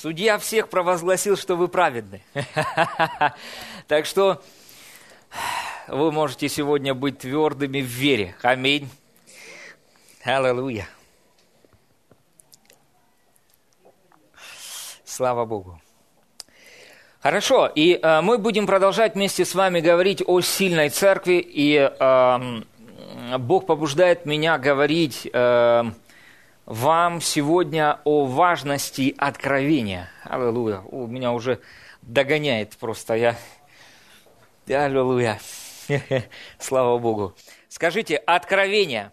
Судья всех провозгласил, что вы праведны. Так что вы можете сегодня быть твердыми в вере. Аминь. Аллилуйя. Слава Богу. Хорошо, и э, мы будем продолжать вместе с вами говорить о сильной церкви, и э, Бог побуждает меня говорить э, вам сегодня о важности откровения. Аллилуйя. У меня уже догоняет просто. Я... Аллилуйя. Слава Богу. Скажите, откровение.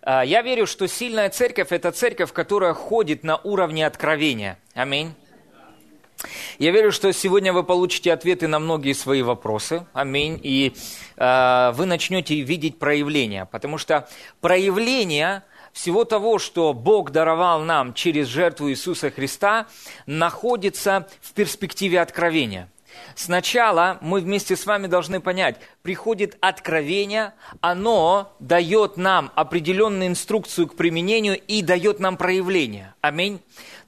А, я верю, что сильная церковь – это церковь, которая ходит на уровне откровения. Аминь. Я верю, что сегодня вы получите ответы на многие свои вопросы. Аминь. И э, вы начнете видеть проявления. Потому что проявление всего того, что Бог даровал нам через жертву Иисуса Христа, находится в перспективе откровения. Сначала мы вместе с вами должны понять, приходит откровение, оно дает нам определенную инструкцию к применению и дает нам проявление. Аминь.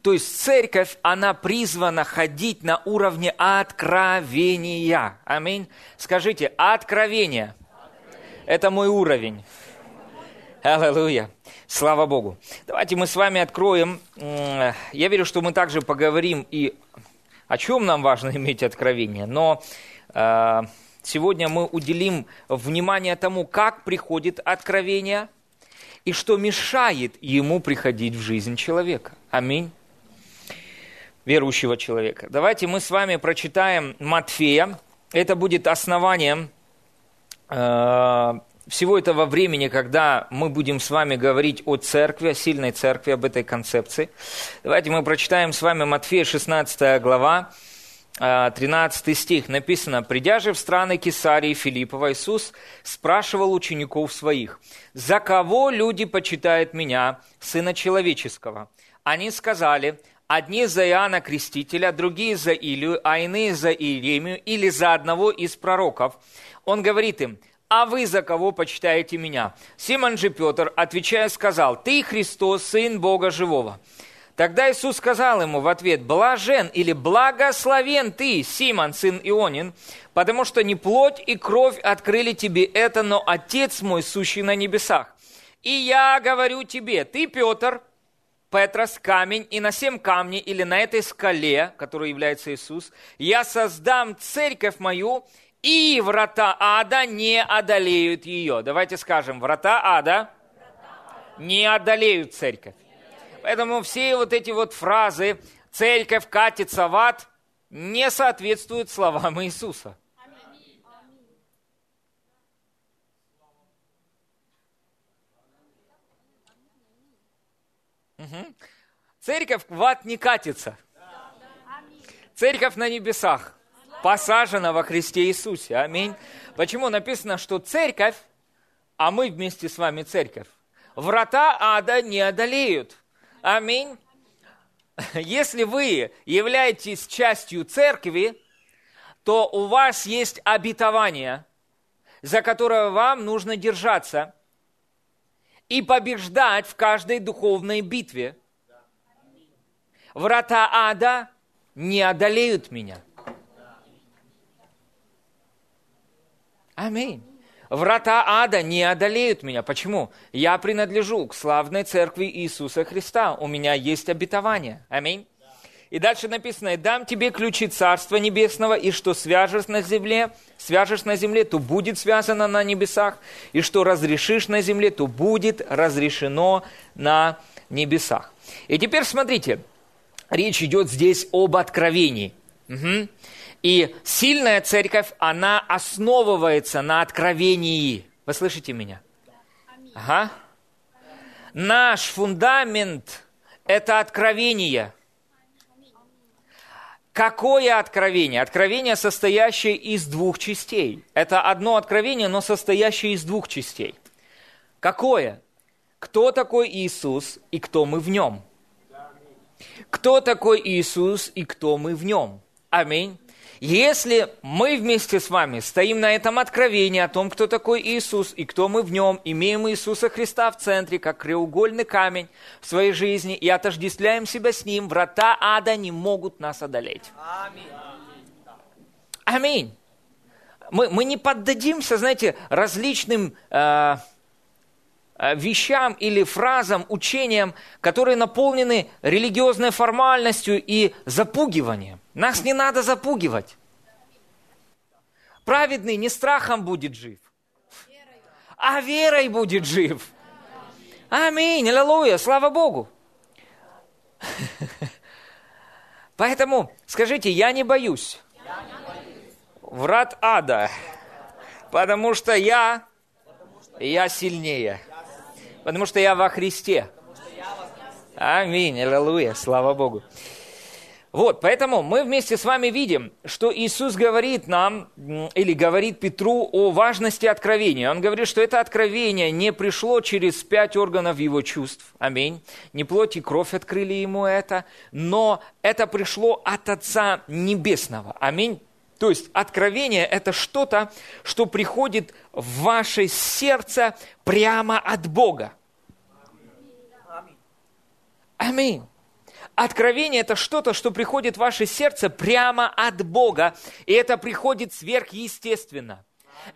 То есть церковь, она призвана ходить на уровне откровения. Аминь. Скажите, откровение. Это мой уровень. Аллилуйя. Слава Богу. Давайте мы с вами откроем. Я верю, что мы также поговорим и о чем нам важно иметь откровение. Но э, сегодня мы уделим внимание тому, как приходит откровение и что мешает ему приходить в жизнь человека. Аминь. Верующего человека. Давайте мы с вами прочитаем Матфея. Это будет основанием э, всего этого времени, когда мы будем с вами говорить о церкви, о сильной церкви, об этой концепции. Давайте мы прочитаем с вами Матфея 16 глава, 13 а, стих. Написано, «Придя же в страны Кесарии Филиппова, Иисус спрашивал учеников своих, «За кого люди почитают меня, Сына Человеческого?» Они сказали, Одни за Иоанна Крестителя, другие за Илию, а иные за Иеремию или за одного из пророков. Он говорит им, а вы за кого почитаете меня? Симон же Петр, отвечая, сказал, ты Христос, Сын Бога Живого. Тогда Иисус сказал ему в ответ, блажен или благословен ты, Симон, сын Ионин, потому что не плоть и кровь открыли тебе это, но Отец мой, сущий на небесах. И я говорю тебе, ты, Петр, Петрос, камень, и на семь камней, или на этой скале, которой является Иисус, я создам церковь мою, и врата ада не одолеют ее. Давайте скажем, врата ада не одолеют церковь. Поэтому все вот эти вот фразы «церковь катится в ад» не соответствуют словам Иисуса. Угу. Церковь в ад не катится. Церковь на небесах посажена во Христе Иисусе. Аминь. Почему написано, что церковь, а мы вместе с вами церковь, врата ада не одолеют. Аминь. Если вы являетесь частью церкви, то у вас есть обетование, за которое вам нужно держаться и побеждать в каждой духовной битве. Врата ада не одолеют меня – Аминь. Врата ада не одолеют меня. Почему? Я принадлежу к славной церкви Иисуса Христа. У меня есть обетование. Аминь. И дальше написано, дам тебе ключи Царства Небесного, и что свяжешь на земле, свяжешь на земле, то будет связано на небесах, и что разрешишь на земле, то будет разрешено на небесах. И теперь смотрите, речь идет здесь об откровении. Угу. И сильная церковь, она основывается на откровении. Вы слышите меня? Ага. Наш фундамент – это откровение. Какое откровение? Откровение, состоящее из двух частей. Это одно откровение, но состоящее из двух частей. Какое? Кто такой Иисус и кто мы в нем? Кто такой Иисус и кто мы в нем? Аминь. Если мы вместе с вами стоим на этом откровении о том, кто такой Иисус и кто мы в нем, имеем Иисуса Христа в центре, как краеугольный камень в своей жизни, и отождествляем себя с Ним, врата ада не могут нас одолеть. Аминь. Мы, мы не поддадимся, знаете, различным э, э, вещам или фразам, учениям, которые наполнены религиозной формальностью и запугиванием. Нас не надо запугивать. Праведный не страхом будет жив, а верой будет жив. Аминь, аллилуйя, слава Богу. Поэтому скажите, я не боюсь врат ада, потому что я, я сильнее, потому что я во Христе. Аминь, аллилуйя, слава Богу. Вот, поэтому мы вместе с вами видим, что Иисус говорит нам, или говорит Петру о важности откровения. Он говорит, что это откровение не пришло через пять органов его чувств. Аминь. Не плоть и кровь открыли ему это, но это пришло от Отца Небесного. Аминь. То есть откровение – это что-то, что приходит в ваше сердце прямо от Бога. Аминь. Откровение – это что-то, что приходит в ваше сердце прямо от Бога, и это приходит сверхъестественно.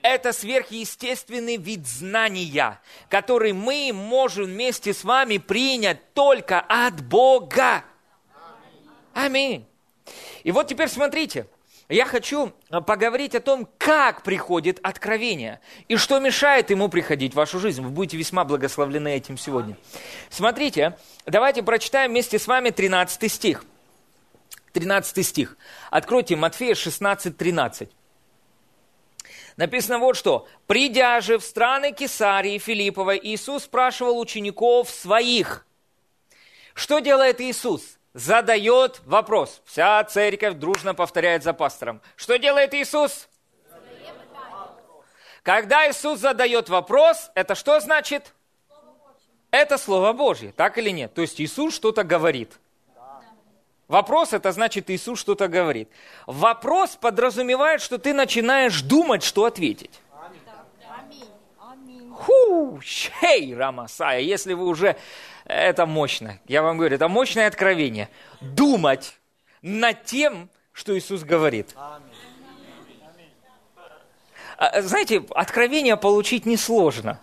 Это сверхъестественный вид знания, который мы можем вместе с вами принять только от Бога. Аминь. И вот теперь смотрите, я хочу э, поговорить о том, как приходит откровение и что мешает ему приходить в вашу жизнь. Вы будете весьма благословлены этим сегодня. Смотрите, давайте прочитаем вместе с вами 13 стих. 13 стих. Откройте Матфея 16, 13. Написано вот что. «Придя же в страны Кесарии Филипповой, Иисус спрашивал учеников своих». Что делает Иисус? Задает вопрос. Вся церковь дружно повторяет за пастором. Что делает Иисус? Когда Иисус задает вопрос, это что значит? Это Слово Божье, так или нет? То есть Иисус что-то говорит. Вопрос это значит Иисус что-то говорит. Вопрос подразумевает, что ты начинаешь думать, что ответить. Ху, чей, Рамасая, если вы уже это мощно. Я вам говорю, это мощное откровение. Думать над тем, что Иисус говорит. А, знаете, откровение получить несложно.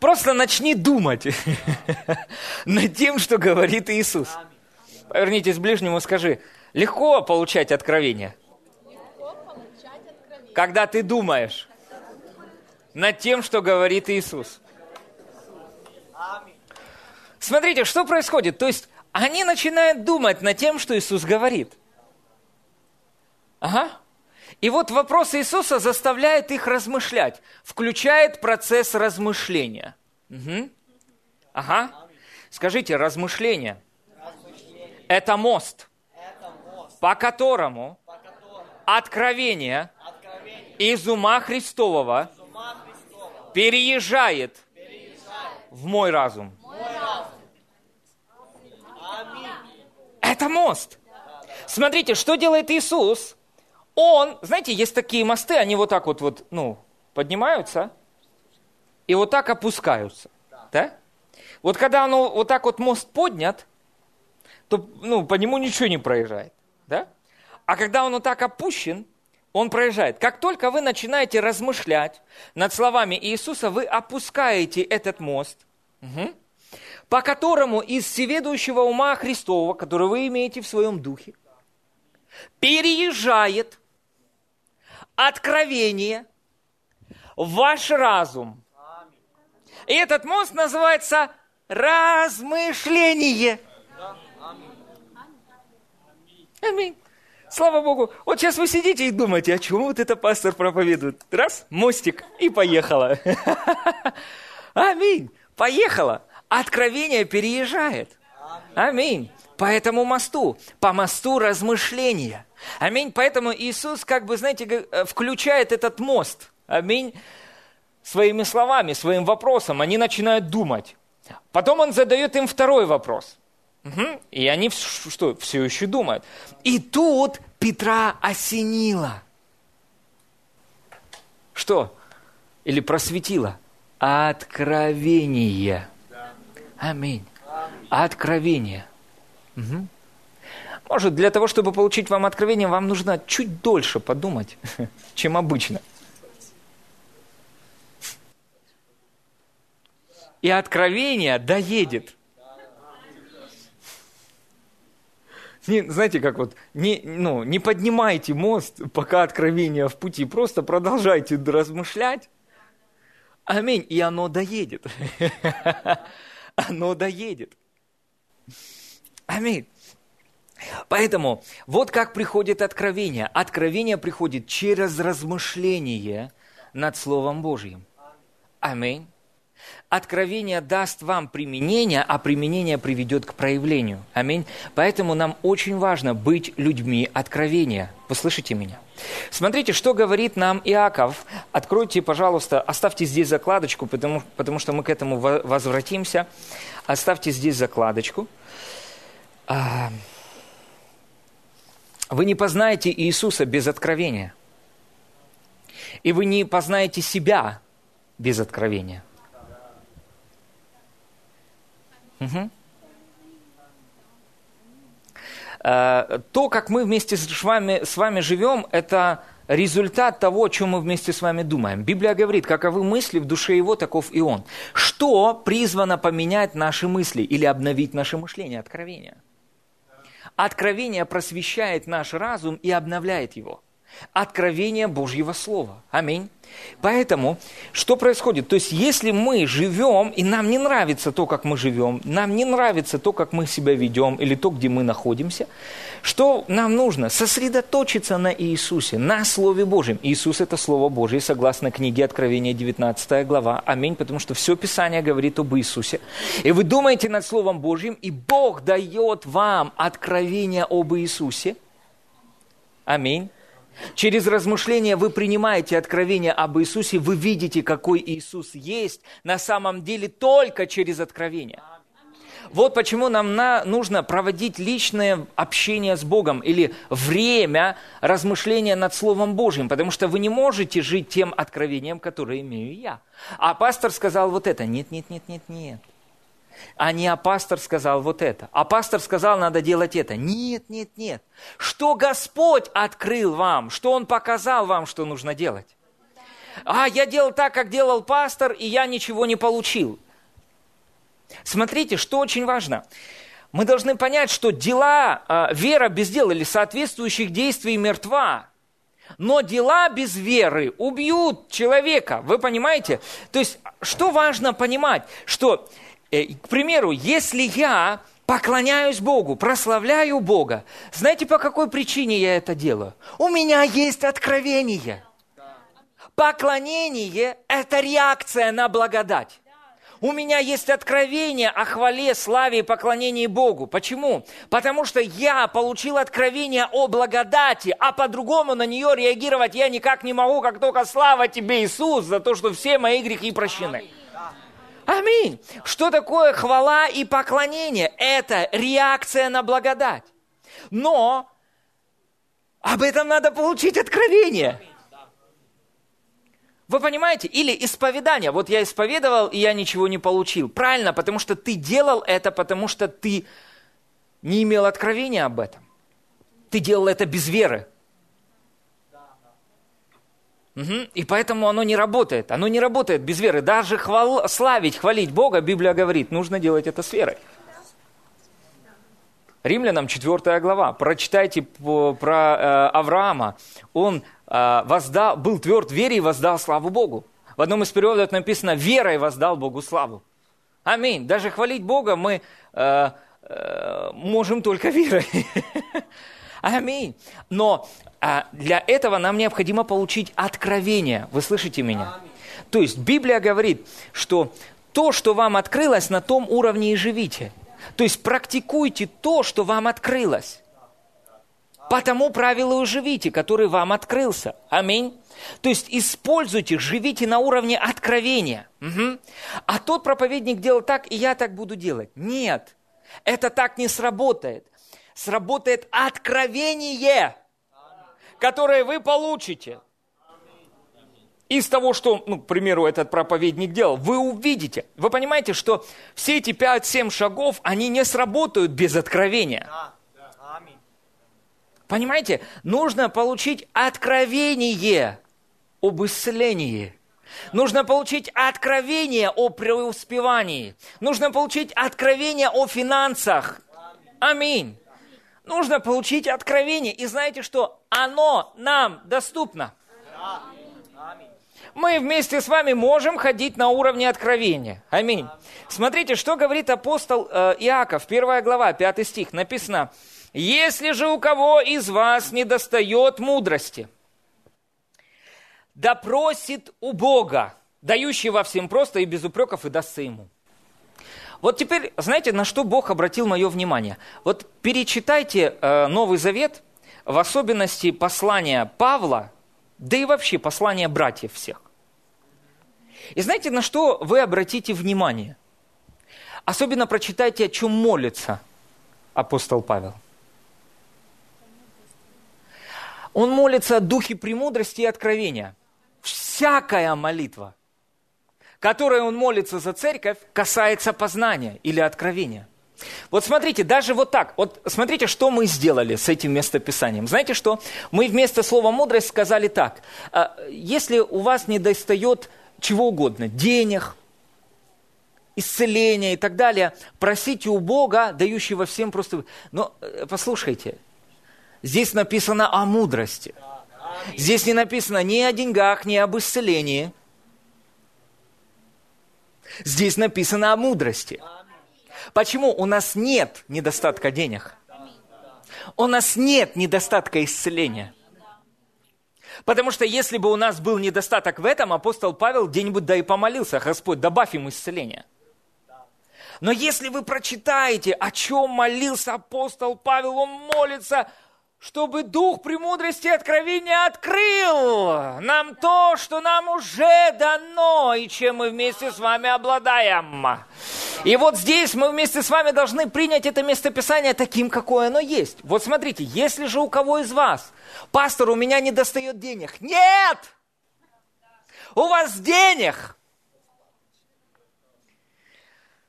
Просто начни думать над тем, что говорит Иисус. Повернитесь к ближнему, скажи, легко получать откровение? Когда ты думаешь над тем, что говорит Иисус. Смотрите, что происходит. То есть они начинают думать над тем, что Иисус говорит. Ага. И вот вопрос Иисуса заставляет их размышлять, включает процесс размышления. Угу. Ага. Скажите, размышление, размышление. Это, мост, это мост, по которому, по которому откровение, откровение из ума Христового, переезжает, в мой разум. Это мост. Смотрите, что делает Иисус? Он, знаете, есть такие мосты, они вот так вот, вот ну, поднимаются и вот так опускаются. Да? Вот когда оно вот так вот мост поднят, то ну, по нему ничего не проезжает. Да? А когда он вот так опущен, он проезжает. Как только вы начинаете размышлять над словами Иисуса, вы опускаете этот мост. Угу по которому из всеведущего ума Христова, который вы имеете в своем духе, переезжает откровение в ваш разум. И этот мост называется размышление. Аминь. Слава Богу. Вот сейчас вы сидите и думаете, о чем вот это пастор проповедует. Раз, мостик, и поехала. Аминь. Поехала откровение переезжает. Аминь. По этому мосту, по мосту размышления. Аминь. Поэтому Иисус, как бы, знаете, э, включает этот мост. Аминь. Своими словами, своим вопросом. Они начинают думать. Потом он задает им второй вопрос. Угу. И они что, все еще думают. И тут Петра осенило. Что? Или просветило? Откровение. Аминь. Откровение. Угу. Может, для того, чтобы получить вам откровение, вам нужно чуть дольше подумать, чем обычно. И откровение доедет. Не, знаете, как вот, не, ну, не поднимайте мост, пока откровение в пути, просто продолжайте размышлять. Аминь. И оно доедет. Оно доедет. Аминь. Поэтому вот как приходит откровение. Откровение приходит через размышление над Словом Божьим. Аминь. Откровение даст вам применение, а применение приведет к проявлению. Аминь. Поэтому нам очень важно быть людьми откровения. Вы слышите меня? Смотрите, что говорит нам Иаков. Откройте, пожалуйста, оставьте здесь закладочку, потому, потому что мы к этому возвратимся. Оставьте здесь закладочку. А, вы не познаете Иисуса без откровения. И вы не познаете себя без откровения. Угу. То, как мы вместе с вами, с вами живем, это результат того, о чем мы вместе с вами думаем. Библия говорит, каковы мысли в душе его, таков и он. Что призвано поменять наши мысли или обновить наше мышление? Откровение – Откровение просвещает наш разум и обновляет его. Откровение Божьего Слова. Аминь. Поэтому, что происходит? То есть, если мы живем, и нам не нравится то, как мы живем, нам не нравится то, как мы себя ведем, или то, где мы находимся, что нам нужно? Сосредоточиться на Иисусе, на Слове Божьем. Иисус – это Слово Божье, согласно книге Откровения, 19 глава. Аминь, потому что все Писание говорит об Иисусе. И вы думаете над Словом Божьим, и Бог дает вам откровение об Иисусе. Аминь. Через размышления вы принимаете откровение об Иисусе, вы видите, какой Иисус есть на самом деле только через откровение. Вот почему нам на, нужно проводить личное общение с Богом или время размышления над Словом Божьим, потому что вы не можете жить тем откровением, которое имею я. А пастор сказал вот это. Нет, нет, нет, нет, нет а не а пастор сказал вот это. А пастор сказал, надо делать это. Нет, нет, нет. Что Господь открыл вам, что Он показал вам, что нужно делать. А, я делал так, как делал пастор, и я ничего не получил. Смотрите, что очень важно. Мы должны понять, что дела, а, вера без дел или соответствующих действий мертва. Но дела без веры убьют человека. Вы понимаете? То есть, что важно понимать, что к примеру, если я поклоняюсь Богу, прославляю Бога, знаете, по какой причине я это делаю? У меня есть откровение. Поклонение – это реакция на благодать. У меня есть откровение о хвале, славе и поклонении Богу. Почему? Потому что я получил откровение о благодати, а по-другому на нее реагировать я никак не могу, как только слава тебе, Иисус, за то, что все мои грехи прощены. Аминь. Аминь. Что такое хвала и поклонение? Это реакция на благодать. Но об этом надо получить откровение. Вы понимаете? Или исповедание. Вот я исповедовал, и я ничего не получил. Правильно, потому что ты делал это, потому что ты не имел откровения об этом. Ты делал это без веры. Угу. И поэтому оно не работает. Оно не работает без веры. Даже хвал, славить, хвалить Бога, Библия говорит, нужно делать это с верой. Римлянам 4 глава. Прочитайте про э, Авраама. Он э, воздал, был тверд в вере и воздал славу Богу. В одном из переводов написано «верой воздал Богу славу». Аминь. Даже хвалить Бога мы э, можем только верой. Аминь. Но а для этого нам необходимо получить откровение. Вы слышите меня? То есть Библия говорит, что то, что вам открылось, на том уровне и живите. То есть практикуйте то, что вам открылось. По тому правилу и живите, который вам открылся. Аминь. То есть используйте, живите на уровне откровения. Угу. А тот проповедник делал так, и я так буду делать. Нет. Это так не сработает. Сработает откровение, которое вы получите из того, что, ну, к примеру, этот проповедник делал, вы увидите. Вы понимаете, что все эти 5-7 шагов, они не сработают без откровения. Понимаете, нужно получить откровение об исцелении. Нужно получить откровение о преуспевании. Нужно получить откровение о финансах. Аминь. Нужно получить откровение. И знаете что? Оно нам доступно. Мы вместе с вами можем ходить на уровне откровения. Аминь. Смотрите, что говорит апостол э, Иаков, первая глава, пятый стих. Написано, «Если же у кого из вас не достает мудрости, да просит у Бога, дающего всем просто и без упреков, и дастся ему». Вот теперь, знаете, на что Бог обратил мое внимание? Вот перечитайте э, Новый Завет, в особенности послания Павла, да и вообще послания братьев всех. И знаете, на что вы обратите внимание? Особенно прочитайте, о чем молится апостол Павел. Он молится о духе премудрости и откровения. Всякая молитва, которой он молится за церковь, касается познания или откровения. Вот смотрите, даже вот так, вот смотрите, что мы сделали с этим местописанием. Знаете что? Мы вместо слова мудрость сказали так. «А, если у вас не достает чего угодно, денег, исцеления и так далее, просите у Бога, дающего всем просто... Но э, послушайте, здесь написано о мудрости. Здесь не написано ни о деньгах, ни об исцелении. Здесь написано о мудрости. Почему у нас нет недостатка денег? У нас нет недостатка исцеления. Потому что если бы у нас был недостаток в этом, апостол Павел где-нибудь да и помолился, Господь, добавь ему исцеление. Но если вы прочитаете, о чем молился апостол Павел, он молится чтобы Дух премудрости и откровения открыл нам то, что нам уже дано, и чем мы вместе с вами обладаем. И вот здесь мы вместе с вами должны принять это местописание таким, какое оно есть. Вот смотрите, если же у кого из вас, пастор, у меня не достает денег. Нет! У вас денег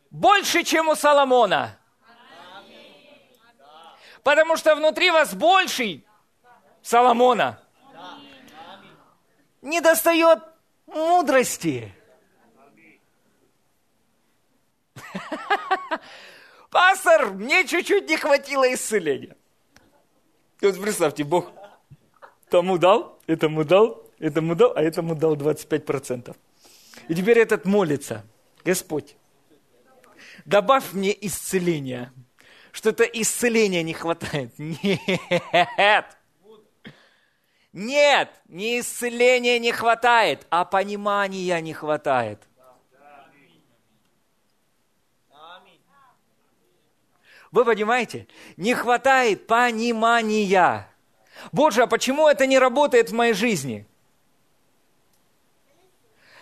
больше, чем у Соломона – потому что внутри вас больший Соломона. Не достает мудрости. Пастор, мне чуть-чуть не хватило исцеления. Вот представьте, Бог тому дал, этому дал, этому дал, а этому дал 25%. И теперь этот молится. Господь, добавь мне исцеление что-то исцеления не хватает. Нет. Нет, не исцеления не хватает, а понимания не хватает. Вы понимаете? Не хватает понимания. Боже, а почему это не работает в моей жизни?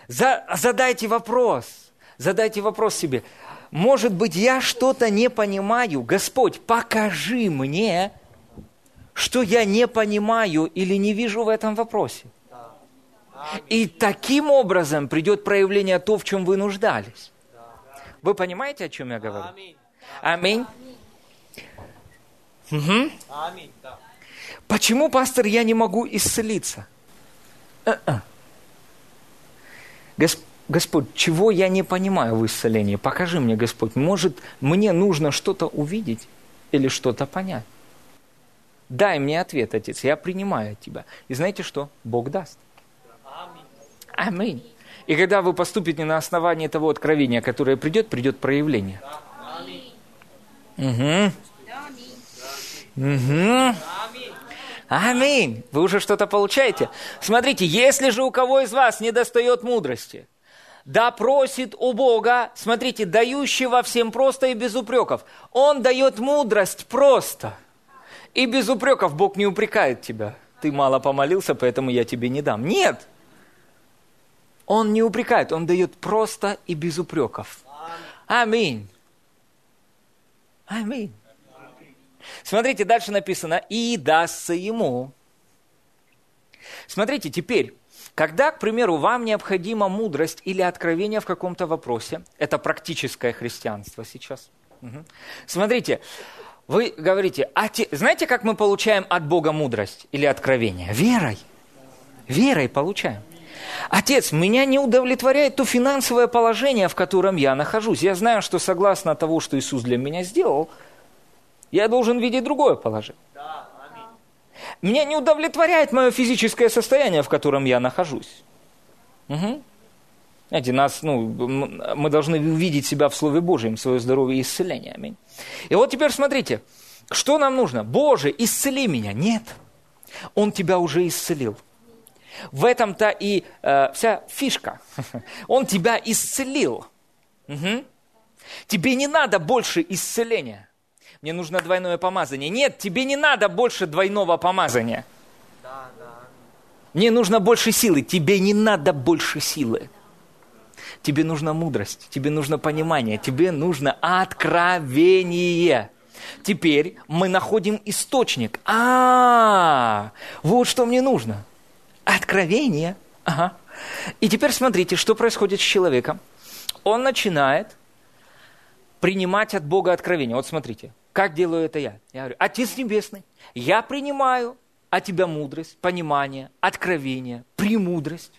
За, задайте вопрос. Задайте вопрос себе может быть, я что-то не понимаю. Господь, покажи мне, что я не понимаю или не вижу в этом вопросе. И таким образом придет проявление то, в чем вы нуждались. Вы понимаете, о чем я говорю? Аминь. Угу. Почему, пастор, я не могу исцелиться? Госп... Господь, чего я не понимаю в исцелении? Покажи мне, Господь. Может, мне нужно что-то увидеть или что-то понять? Дай мне ответ, Отец, я принимаю Тебя. И знаете что? Бог даст. Аминь. И когда вы поступите на основании того откровения, которое придет, придет проявление. Угу. Угу. Аминь. Вы уже что-то получаете? Смотрите, если же у кого из вас не достает мудрости – да просит у Бога, смотрите, дающего всем просто и без упреков. Он дает мудрость просто. И без упреков Бог не упрекает тебя. Ты мало помолился, поэтому я тебе не дам. Нет. Он не упрекает, он дает просто и без упреков. Аминь. Аминь. Смотрите, дальше написано, и дастся ему. Смотрите, теперь, когда, к примеру, вам необходима мудрость или откровение в каком-то вопросе, это практическое христианство сейчас. Угу. Смотрите, вы говорите, а те, знаете, как мы получаем от Бога мудрость или откровение? Верой. Верой получаем. Отец, меня не удовлетворяет то финансовое положение, в котором я нахожусь. Я знаю, что согласно того, что Иисус для меня сделал, я должен видеть другое положение. Меня не удовлетворяет мое физическое состояние, в котором я нахожусь. Угу. Знаете, нас, ну, мы должны увидеть себя в Слове Божьем, свое здоровье и исцеление. Аминь. И вот теперь смотрите, что нам нужно? Боже, исцели меня. Нет, Он тебя уже исцелил. В этом-то и э, вся фишка. Он тебя исцелил. Угу. Тебе не надо больше исцеления мне нужно двойное помазание. Нет, тебе не надо больше двойного помазания. Мне нужно больше силы. Тебе не надо больше силы. Тебе нужна мудрость, тебе нужно понимание, тебе нужно откровение. Теперь мы находим источник. А, вот что мне нужно. Откровение. Ага. И теперь смотрите, что происходит с человеком. Он начинает принимать от Бога откровение. Вот смотрите, как делаю это я? Я говорю, Отец Небесный, я принимаю от Тебя мудрость, понимание, откровение, премудрость,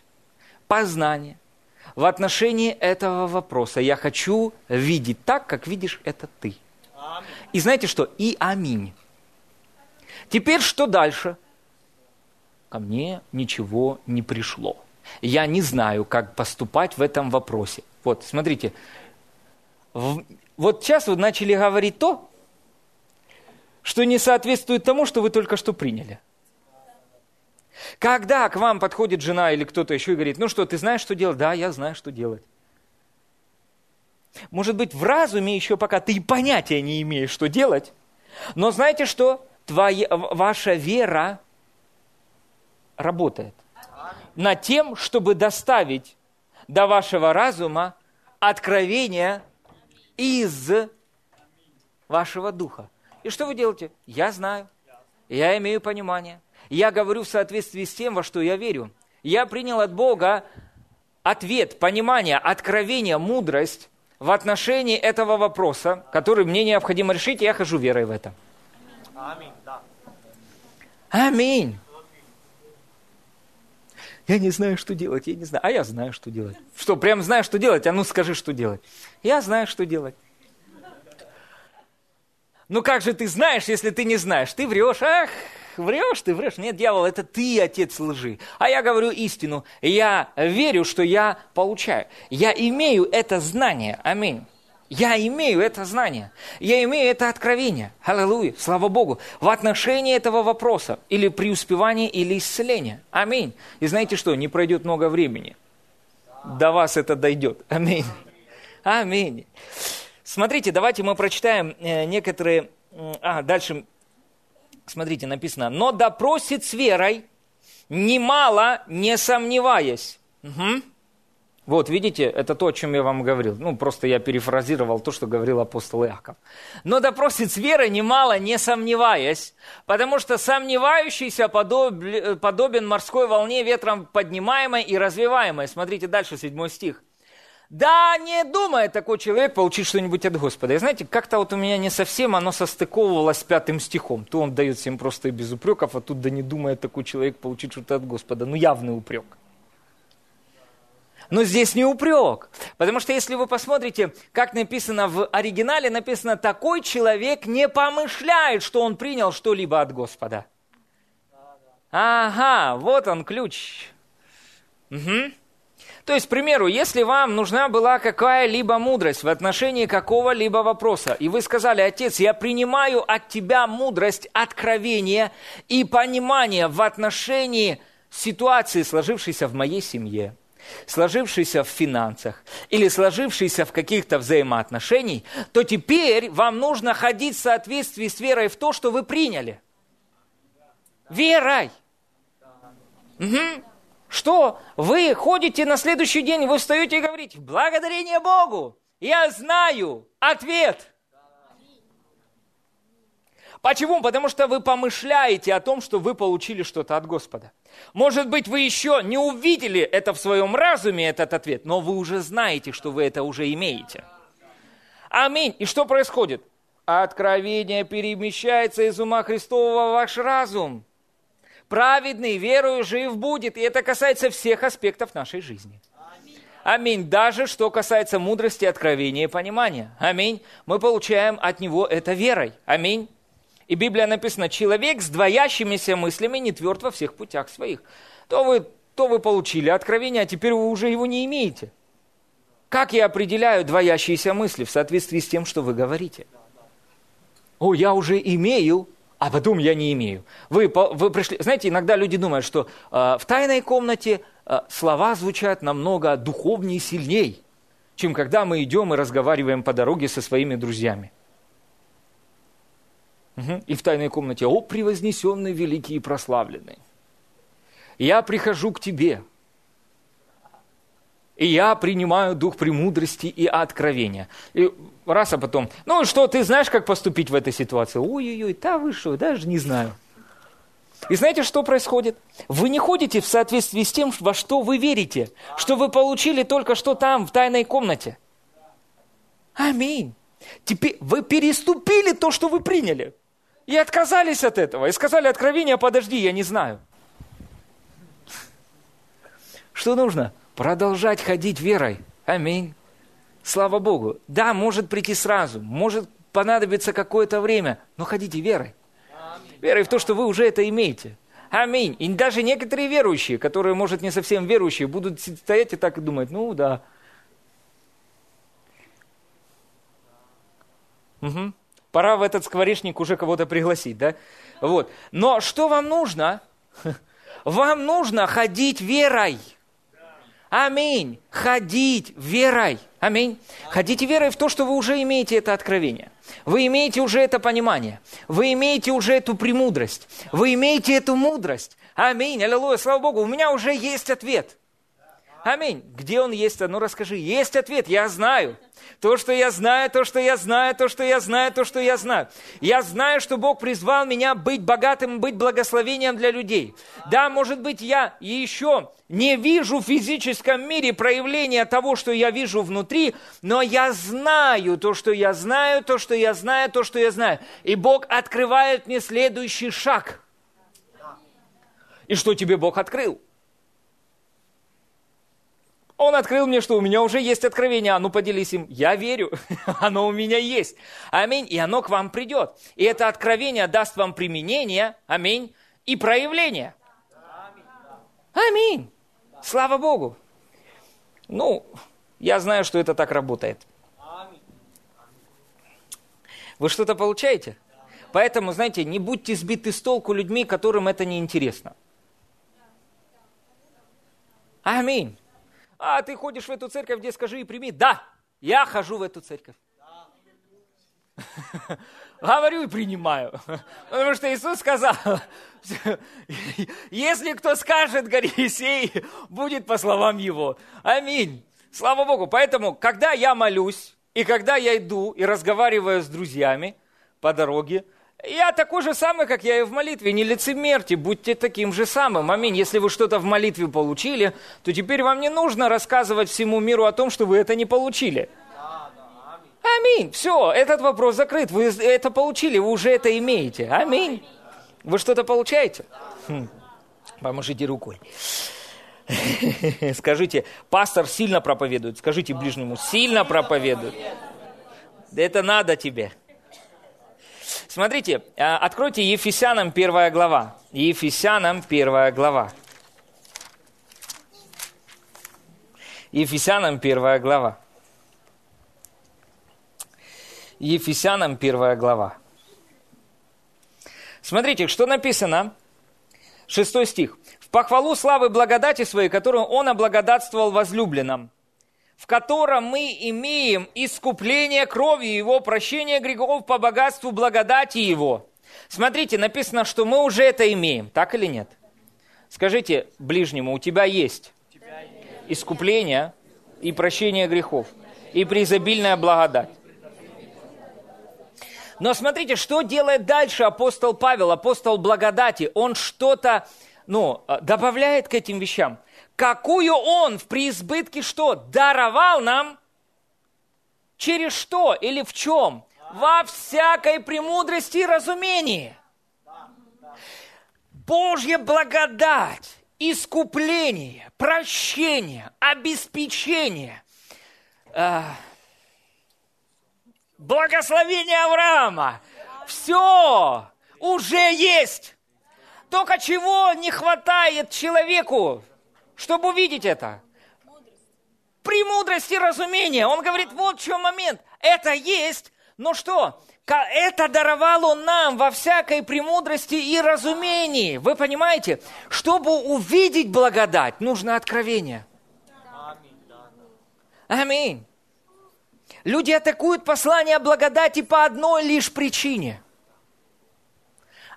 познание. В отношении этого вопроса я хочу видеть так, как видишь это ты. И знаете что? И аминь. Теперь что дальше? Ко мне ничего не пришло. Я не знаю, как поступать в этом вопросе. Вот, смотрите, в, вот сейчас вы начали говорить то, что не соответствует тому, что вы только что приняли. Когда к вам подходит жена или кто-то еще и говорит, ну что, ты знаешь, что делать? Да, я знаю, что делать. Может быть, в разуме еще пока ты понятия не имеешь, что делать, но знаете что? Твоя, ваша вера работает над тем, чтобы доставить до вашего разума откровение из вашего духа. И что вы делаете? Я знаю. Я имею понимание. Я говорю в соответствии с тем, во что я верю. Я принял от Бога ответ, понимание, откровение, мудрость в отношении этого вопроса, который мне необходимо решить, и я хожу верой в это. Аминь. Аминь. Я не знаю, что делать, я не знаю. А я знаю, что делать. Что, прям знаю, что делать? А ну скажи, что делать. Я знаю, что делать. Ну как же ты знаешь, если ты не знаешь? Ты врешь, ах, врешь, ты врешь. Нет, дьявол, это ты отец лжи. А я говорю истину. Я верю, что я получаю. Я имею это знание. Аминь. Я имею это знание. Я имею это откровение. Аллилуйя. Слава Богу. В отношении этого вопроса. Или преуспевания, или исцеления. Аминь. И знаете что? Не пройдет много времени. До вас это дойдет. Аминь. Аминь. Смотрите, давайте мы прочитаем э, некоторые... А, дальше, смотрите, написано. «Но допросит с верой, немало не сомневаясь». Угу. Вот, видите, это то, о чем я вам говорил. Ну, просто я перефразировал то, что говорил апостол Иаков. «Но допросит с верой, немало не сомневаясь, потому что сомневающийся подоб... подобен морской волне, ветром поднимаемой и развиваемой». Смотрите дальше, седьмой стих. Да, не думает такой человек получить что-нибудь от Господа. И знаете, как-то вот у меня не совсем оно состыковывалось с пятым стихом. То он дает всем просто и без упреков, а тут да не думает такой человек получить что-то от Господа. Ну, явный упрек. Но здесь не упрек. Потому что если вы посмотрите, как написано в оригинале, написано, такой человек не помышляет, что он принял что-либо от Господа. Ага, вот он ключ. Угу. То есть, к примеру, если вам нужна была какая-либо мудрость в отношении какого-либо вопроса, и вы сказали, отец, я принимаю от тебя мудрость, откровение и понимание в отношении ситуации, сложившейся в моей семье, сложившейся в финансах или сложившейся в каких-то взаимоотношениях, то теперь вам нужно ходить в соответствии с верой в то, что вы приняли. Верой. Угу. Что вы ходите на следующий день, вы встаете и говорите, благодарение Богу, я знаю ответ. Почему? Потому что вы помышляете о том, что вы получили что-то от Господа. Может быть, вы еще не увидели это в своем разуме, этот ответ, но вы уже знаете, что вы это уже имеете. Аминь. И что происходит? Откровение перемещается из ума Христового в ваш разум. Праведный, верую, жив будет. И это касается всех аспектов нашей жизни. Аминь. Даже что касается мудрости, откровения и понимания. Аминь. Мы получаем от него это верой. Аминь. И Библия написана, человек с двоящимися мыслями не тверд во всех путях своих. То вы, то вы получили откровение, а теперь вы уже его не имеете. Как я определяю двоящиеся мысли в соответствии с тем, что вы говорите? О, я уже имею, а потом я не имею. Вы, вы пришли, знаете, иногда люди думают, что э, в тайной комнате э, слова звучат намного духовнее и сильней, чем когда мы идем и разговариваем по дороге со своими друзьями. Угу. И в тайной комнате, о, превознесенный, великий и прославленный, я прихожу к тебе, и я принимаю дух премудрости и откровения. И раз, а потом, ну что, ты знаешь, как поступить в этой ситуации? Ой-ой-ой, да вы что, даже не знаю. И знаете, что происходит? Вы не ходите в соответствии с тем, во что вы верите, что вы получили только что там, в тайной комнате. Аминь. Теперь вы переступили то, что вы приняли. И отказались от этого. И сказали, откровение, подожди, я не знаю. Что нужно? Продолжать ходить верой. Аминь. Слава Богу. Да, может прийти сразу, может понадобиться какое-то время, но ходите верой. Верой в то, что вы уже это имеете. Аминь. И даже некоторые верующие, которые, может, не совсем верующие, будут стоять и так и думать, ну да. Угу. Пора в этот скворечник уже кого-то пригласить, да? Вот. Но что вам нужно? Вам нужно ходить верой. Аминь. Ходить верой. Аминь. Ходите верой в то, что вы уже имеете это откровение. Вы имеете уже это понимание. Вы имеете уже эту премудрость. Вы имеете эту мудрость. Аминь. Аллилуйя. Слава Богу. У меня уже есть ответ. Аминь. Где он есть? Ну расскажи. Есть ответ. Я знаю. То, что я знаю, то, что я знаю, то, что я знаю, то, что я знаю. Я знаю, что Бог призвал меня быть богатым, быть благословением для людей. Да, может быть, я еще не вижу в физическом мире проявления того, что я вижу внутри, но я знаю то, что я знаю, то, что я знаю, то, что я знаю. И Бог открывает мне следующий шаг. И что тебе Бог открыл? Он открыл мне, что у меня уже есть откровение, а ну поделись им. Я верю, оно у меня есть. Аминь. И оно к вам придет. И это откровение даст вам применение, аминь, и проявление. Аминь. Слава Богу. Ну, я знаю, что это так работает. Вы что-то получаете? Поэтому, знаете, не будьте сбиты с толку людьми, которым это не интересно. Аминь. А ты ходишь в эту церковь, где скажи и прими. Да, я хожу в эту церковь. Говорю и принимаю. Потому что Иисус сказал, если кто скажет, гори сей, будет по словам его. Аминь. Слава Богу. Поэтому, когда я молюсь, и когда я иду и разговариваю с друзьями по дороге, я такой же самый, как я и в молитве. Не лицемерьте, будьте таким же самым. Аминь. Если вы что-то в молитве получили, то теперь вам не нужно рассказывать всему миру о том, что вы это не получили. Аминь. Все, этот вопрос закрыт. Вы это получили, вы уже это имеете. Аминь. Вы что-то получаете? Хм. Поможите рукой. Скажите, пастор сильно проповедует. Скажите ближнему, сильно проповедует. Это надо тебе. Смотрите, а, откройте Ефесянам первая глава. Ефесянам первая глава. Ефесянам первая глава. Ефесянам первая глава. Смотрите, что написано. Шестой стих. «В похвалу славы благодати своей, которую Он облагодатствовал возлюбленным, в котором мы имеем искупление кровью Его, прощение грехов по богатству благодати Его. Смотрите, написано, что мы уже это имеем, так или нет? Скажите ближнему, у тебя есть искупление и прощение грехов, и преизобильная благодать. Но смотрите, что делает дальше апостол Павел, апостол благодати. Он что-то ну, добавляет к этим вещам. Какую он в преизбытке что? Даровал нам? Через что или в чем? Во всякой премудрости и разумении. Божья благодать, искупление, прощение, обеспечение, э, благословение Авраама, все уже есть. Только чего не хватает человеку, чтобы увидеть это? Премудрости разумения. Он говорит, вот в чем момент. Это есть, но что? Это даровал Он нам во всякой премудрости и разумении. Вы понимаете? Чтобы увидеть благодать, нужно откровение. Аминь. Люди атакуют послание благодати по одной лишь причине.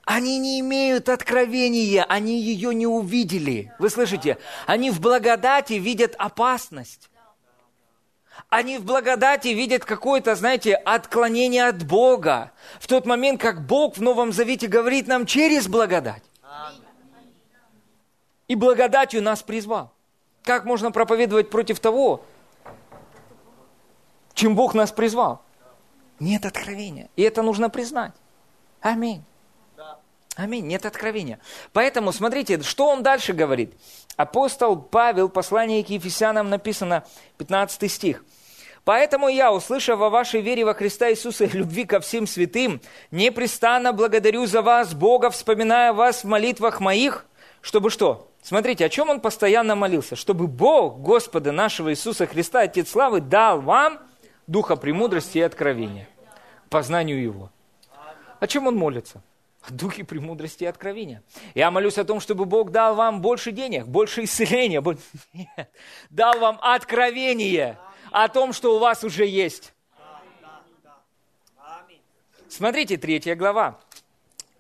Они не имеют откровения, они ее не увидели. Вы слышите? Они в благодати видят опасность. Они в благодати видят какое-то, знаете, отклонение от Бога. В тот момент, как Бог в Новом Завете говорит нам через благодать. И благодатью нас призвал. Как можно проповедовать против того, чем Бог нас призвал? Нет откровения. И это нужно признать. Аминь. Аминь. Нет откровения. Поэтому смотрите, что он дальше говорит. Апостол Павел, послание к Ефесянам написано, 15 стих. Поэтому я, услышав о вашей вере во Христа Иисуса и любви ко всем святым, непрестанно благодарю за вас, Бога, вспоминая вас в молитвах моих, чтобы что? Смотрите, о чем он постоянно молился? Чтобы Бог, Господа нашего Иисуса Христа, Отец Славы, дал вам духа премудрости и откровения, познанию Его. О чем он молится? Духе премудрости и откровения. Я молюсь о том, чтобы Бог дал вам больше денег, больше исцеления, больше... Нет, дал вам откровение о том, что у вас уже есть. Смотрите, третья глава.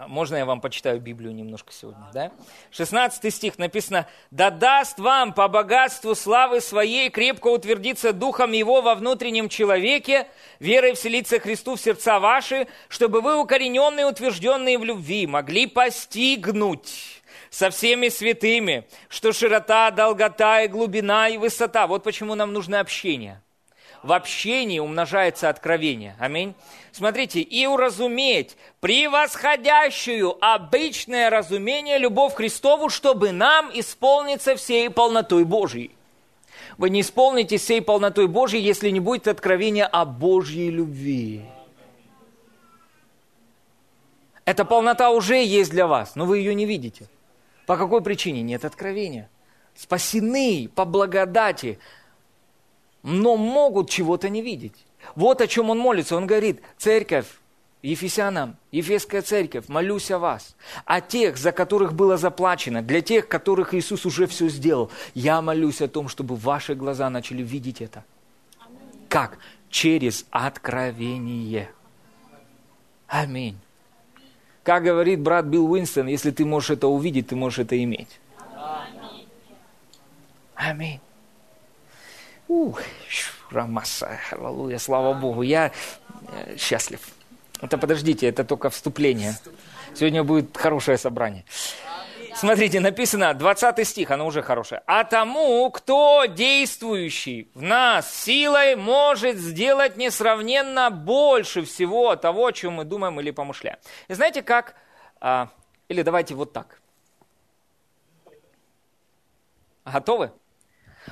Можно я вам почитаю Библию немножко сегодня, да? 16 стих написано, «Да даст вам по богатству славы своей крепко утвердиться духом его во внутреннем человеке, верой вселиться Христу в сердца ваши, чтобы вы, укорененные, утвержденные в любви, могли постигнуть со всеми святыми, что широта, долгота и глубина и высота. Вот почему нам нужно общение. В общении умножается откровение. Аминь. Смотрите, и уразуметь превосходящую обычное разумение любовь Христову, чтобы нам исполниться всей полнотой Божьей. Вы не исполните всей полнотой Божьей, если не будет откровения о Божьей любви. Эта полнота уже есть для вас, но вы ее не видите. По какой причине? Нет откровения. Спасены по благодати, но могут чего-то не видеть. Вот о чем он молится. Он говорит, церковь, Ефесянам, Ефесская церковь, молюсь о вас, о тех, за которых было заплачено, для тех, которых Иисус уже все сделал. Я молюсь о том, чтобы ваши глаза начали видеть это. Как? Через откровение. Аминь. Как говорит брат Билл Уинстон, если ты можешь это увидеть, ты можешь это иметь. Аминь. Ух, Рамаса, аллилуйя, слава Богу, я э, счастлив. Это подождите, это только вступление. Сегодня будет хорошее собрание. Смотрите, написано, 20 стих, оно уже хорошее. «А тому, кто действующий в нас силой, может сделать несравненно больше всего того, о чем мы думаем или помышляем». И знаете, как... А, или давайте вот так. Готовы?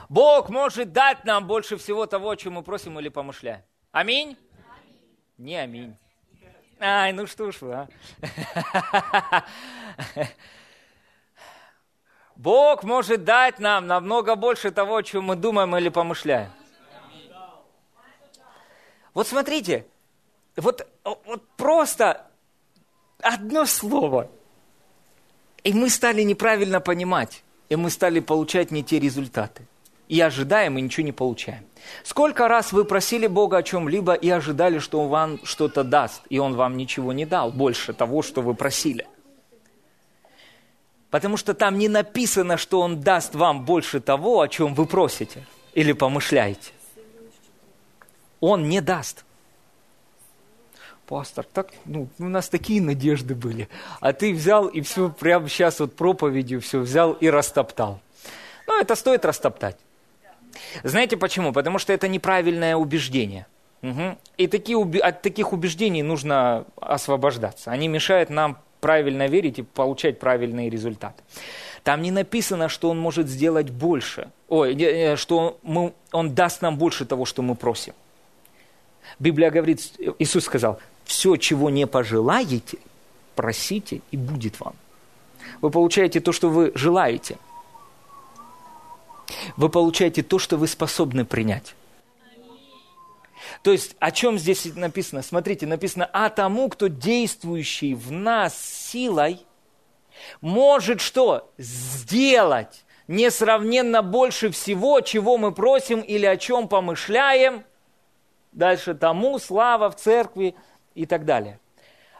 Бог может дать нам больше всего того, о чем мы просим или помышляем. Аминь? аминь. Не аминь. Ай, ну что ж вы, а? Бог может дать нам намного больше того, о чем мы думаем или помышляем. Вот смотрите, вот, вот просто одно слово, и мы стали неправильно понимать, и мы стали получать не те результаты и ожидаем, и ничего не получаем. Сколько раз вы просили Бога о чем-либо и ожидали, что Он вам что-то даст, и Он вам ничего не дал, больше того, что вы просили? Потому что там не написано, что Он даст вам больше того, о чем вы просите или помышляете. Он не даст. пастор, так, ну, у нас такие надежды были, а ты взял и все прямо сейчас вот проповедью все взял и растоптал. Ну, это стоит растоптать. Знаете почему? Потому что это неправильное убеждение. Угу. И такие, от таких убеждений нужно освобождаться. Они мешают нам правильно верить и получать правильные результаты. Там не написано, что он может сделать больше, ой, э, что мы, он даст нам больше того, что мы просим. Библия говорит, Иисус сказал, все, чего не пожелаете, просите, и будет вам. Вы получаете то, что вы желаете. Вы получаете то, что вы способны принять. То есть, о чем здесь написано? Смотрите, написано, а тому, кто действующий в нас силой, может что? Сделать несравненно больше всего, чего мы просим или о чем помышляем. Дальше тому слава в церкви и так далее.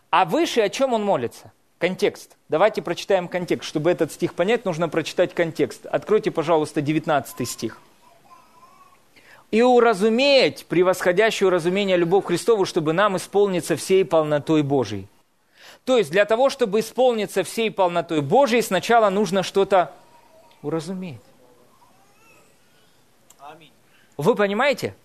А выше о чем он молится? Контекст. Давайте прочитаем контекст. Чтобы этот стих понять, нужно прочитать контекст. Откройте, пожалуйста, 19 стих и уразуметь превосходящую разумение любовь Христову, чтобы нам исполниться всей полнотой Божией. То есть для того, чтобы исполниться всей полнотой Божией, сначала нужно что-то уразуметь. Вы понимаете?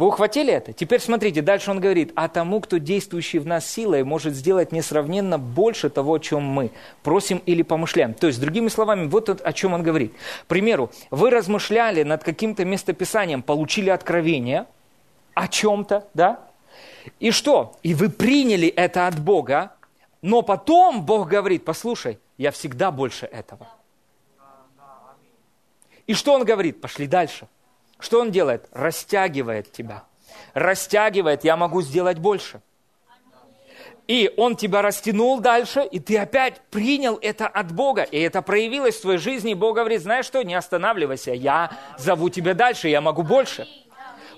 Вы ухватили это? Теперь смотрите, дальше он говорит, а тому, кто действующий в нас силой, может сделать несравненно больше того, о чем мы просим или помышляем. То есть, другими словами, вот о чем он говорит. К примеру, вы размышляли над каким-то местописанием, получили откровение о чем-то, да? И что? И вы приняли это от Бога, но потом Бог говорит, послушай, я всегда больше этого. И что он говорит? Пошли дальше. Что он делает? Растягивает тебя. Растягивает, я могу сделать больше. И он тебя растянул дальше, и ты опять принял это от Бога. И это проявилось в твоей жизни. И Бог говорит, знаешь что, не останавливайся, я зову тебя дальше, я могу больше.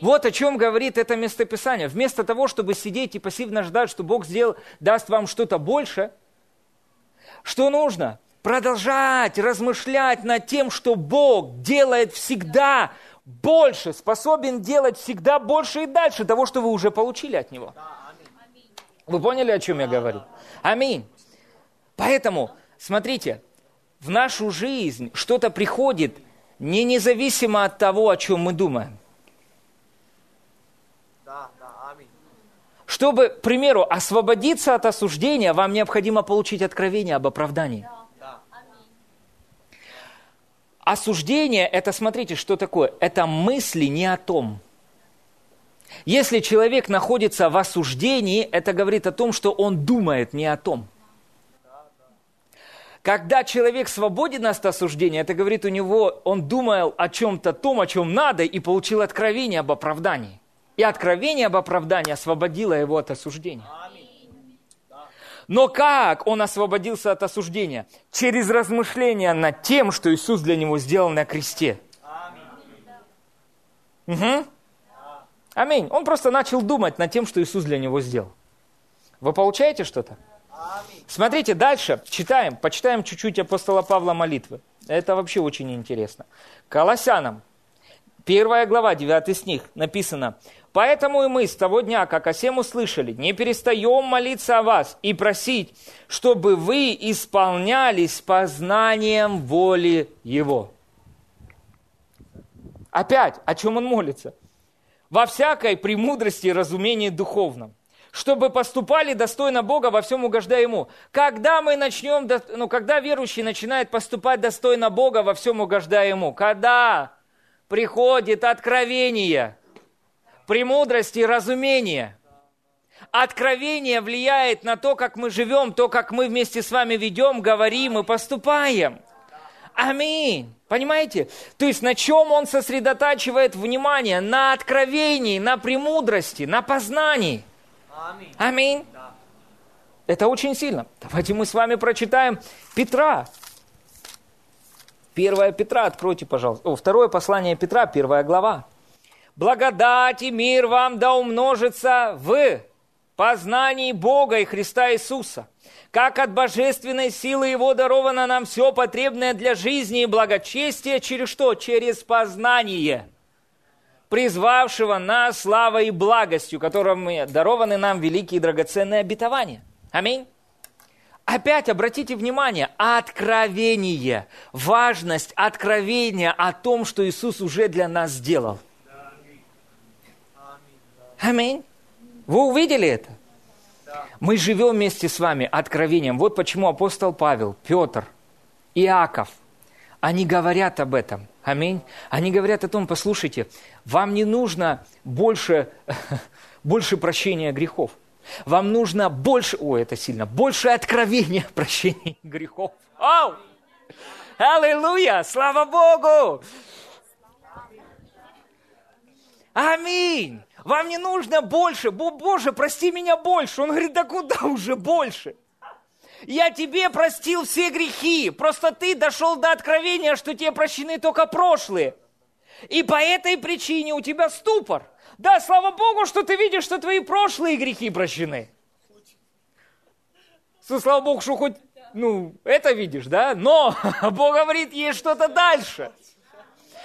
Вот о чем говорит это местописание. Вместо того, чтобы сидеть и пассивно ждать, что Бог сделал, даст вам что-то больше, что нужно? Продолжать размышлять над тем, что Бог делает всегда больше, способен делать всегда больше и дальше того, что вы уже получили от Него. Вы поняли, о чем я говорю? Аминь. Поэтому, смотрите, в нашу жизнь что-то приходит не независимо от того, о чем мы думаем. Чтобы, к примеру, освободиться от осуждения, вам необходимо получить откровение об оправдании. Осуждение – это, смотрите, что такое? Это мысли не о том. Если человек находится в осуждении, это говорит о том, что он думает не о том. Когда человек свободен от осуждения, это говорит у него, он думал о чем-то том, о чем надо, и получил откровение об оправдании. И откровение об оправдании освободило его от осуждения. Но как он освободился от осуждения? Через размышления над тем, что Иисус для него сделал на кресте. Угу. Аминь. Он просто начал думать над тем, что Иисус для него сделал. Вы получаете что-то? Смотрите, дальше читаем, почитаем чуть-чуть апостола Павла молитвы. Это вообще очень интересно. Колоссянам, первая глава, 9 стих, написано, Поэтому и мы с того дня, как о сем услышали, не перестаем молиться о вас и просить, чтобы вы исполнялись познанием воли Его. Опять, о чем он молится? Во всякой премудрости и разумении духовном чтобы поступали достойно Бога, во всем угождая Ему. Когда мы начнем, ну, когда верующий начинает поступать достойно Бога, во всем угождая Ему? Когда приходит откровение – премудрости и разумения. Откровение влияет на то, как мы живем, то, как мы вместе с вами ведем, говорим и поступаем. Аминь. Понимаете? То есть на чем он сосредотачивает внимание? На откровении, на премудрости, на познании. Аминь. Аминь. Это очень сильно. Давайте мы с вами прочитаем Петра. Первое Петра, откройте, пожалуйста. О, второе послание Петра, первая глава благодать и мир вам да умножится в познании Бога и Христа Иисуса, как от божественной силы Его даровано нам все потребное для жизни и благочестия, через что? Через познание. призвавшего нас славой и благостью, которым дарованы нам великие и драгоценные обетования. Аминь. Опять обратите внимание, откровение, важность откровения о том, что Иисус уже для нас сделал. Аминь. Вы увидели это? Мы живем вместе с вами откровением. Вот почему апостол Павел, Петр, Иаков, они говорят об этом. Аминь. Они говорят о том, послушайте, вам не нужно больше, больше прощения грехов. Вам нужно больше, о, это сильно, больше откровения прощения грехов. Ау! Аллилуйя! Слава Богу! Аминь! Вам не нужно больше. Боже, прости меня больше. Он говорит, да куда уже больше? Я тебе простил все грехи. Просто ты дошел до откровения, что тебе прощены только прошлые. И по этой причине у тебя ступор. Да, слава Богу, что ты видишь, что твои прошлые грехи прощены. Слава Богу, что хоть, ну, это видишь, да? Но Бог говорит, есть что-то дальше.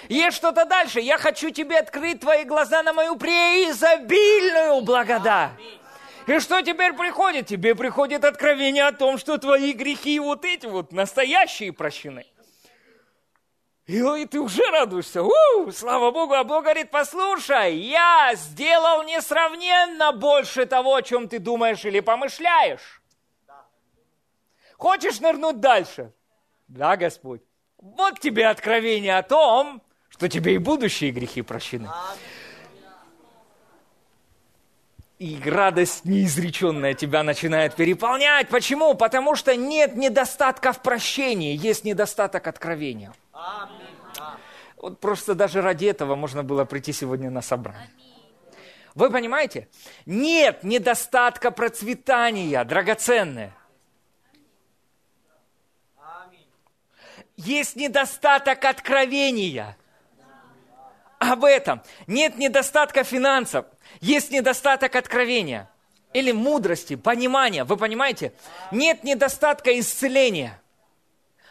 Есть что-то дальше. Я хочу тебе открыть твои глаза на мою преизобильную благодать. И что теперь приходит? Тебе приходит откровение о том, что твои грехи вот эти вот настоящие прощены. И, ты уже радуешься. У, слава Богу. А Бог говорит, послушай, я сделал несравненно больше того, о чем ты думаешь или помышляешь. Хочешь нырнуть дальше? Да, Господь. Вот тебе откровение о том, что тебе и будущие грехи прощены. И радость неизреченная тебя начинает переполнять. Почему? Потому что нет недостатка в прощении, есть недостаток откровения. Вот просто даже ради этого можно было прийти сегодня на собрание. Вы понимаете? Нет недостатка процветания, драгоценное. Есть недостаток откровения об этом. Нет недостатка финансов, есть недостаток откровения или мудрости, понимания. Вы понимаете? Нет недостатка исцеления.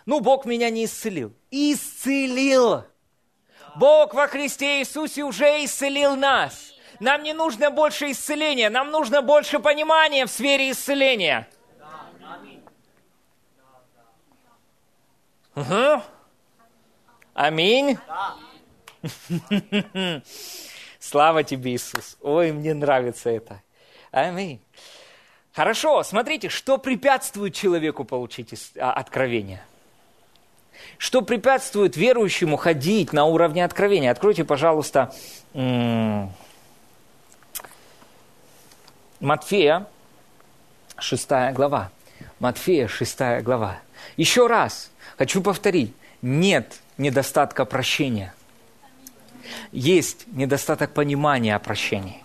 Ну, Бог меня не исцелил. Исцелил. Бог во Христе Иисусе уже исцелил нас. Нам не нужно больше исцеления, нам нужно больше понимания в сфере исцеления. Угу. Аминь. Слава тебе, Иисус. Ой, мне нравится это. Аминь. Хорошо, смотрите, что препятствует человеку получить а, откровение? Что препятствует верующему ходить на уровне откровения? Откройте, пожалуйста, Матфея, 6 глава. Матфея, 6 глава. Еще раз хочу повторить. Нет недостатка прощения есть недостаток понимания о прощении.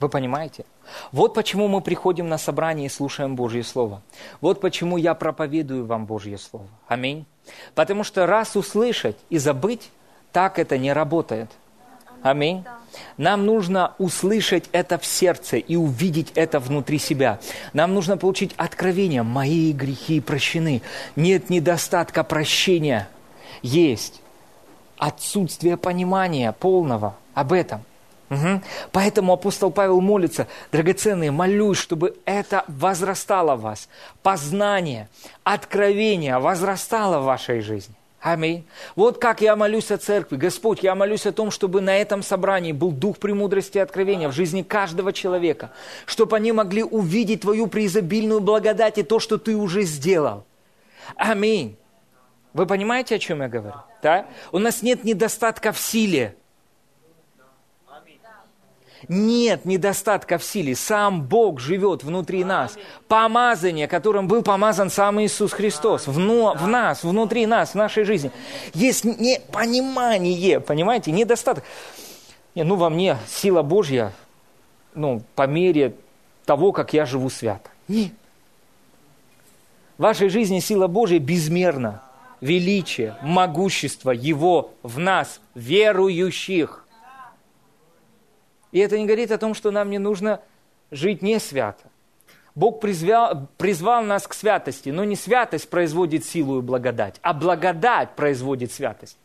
Вы понимаете? Вот почему мы приходим на собрание и слушаем Божье Слово. Вот почему я проповедую вам Божье Слово. Аминь. Потому что раз услышать и забыть, так это не работает. Аминь. Нам нужно услышать это в сердце и увидеть это внутри себя. Нам нужно получить откровение. Мои грехи прощены. Нет недостатка прощения. Есть отсутствие понимания полного об этом. Угу. Поэтому апостол Павел молится, драгоценные, молюсь, чтобы это возрастало в вас. Познание, откровение возрастало в вашей жизни. Аминь. Вот как я молюсь о церкви. Господь, я молюсь о том, чтобы на этом собрании был дух премудрости и откровения в жизни каждого человека, чтобы они могли увидеть Твою преизобильную благодать и то, что Ты уже сделал. Аминь. Вы понимаете, о чем я говорю? Да? У нас нет недостатка в силе. Нет недостатка в силе. Сам Бог живет внутри нас. Помазание, которым был помазан сам Иисус Христос. В, в нас, внутри нас, в нашей жизни. Есть непонимание, понимаете, недостаток. Не, ну, во мне сила Божья, ну, по мере того, как я живу свято. Нет. В вашей жизни сила Божья безмерна величие, могущество Его в нас, верующих. И это не говорит о том, что нам не нужно жить не свято. Бог призвал, призвал нас к святости, но не святость производит силу и благодать, а благодать производит святость.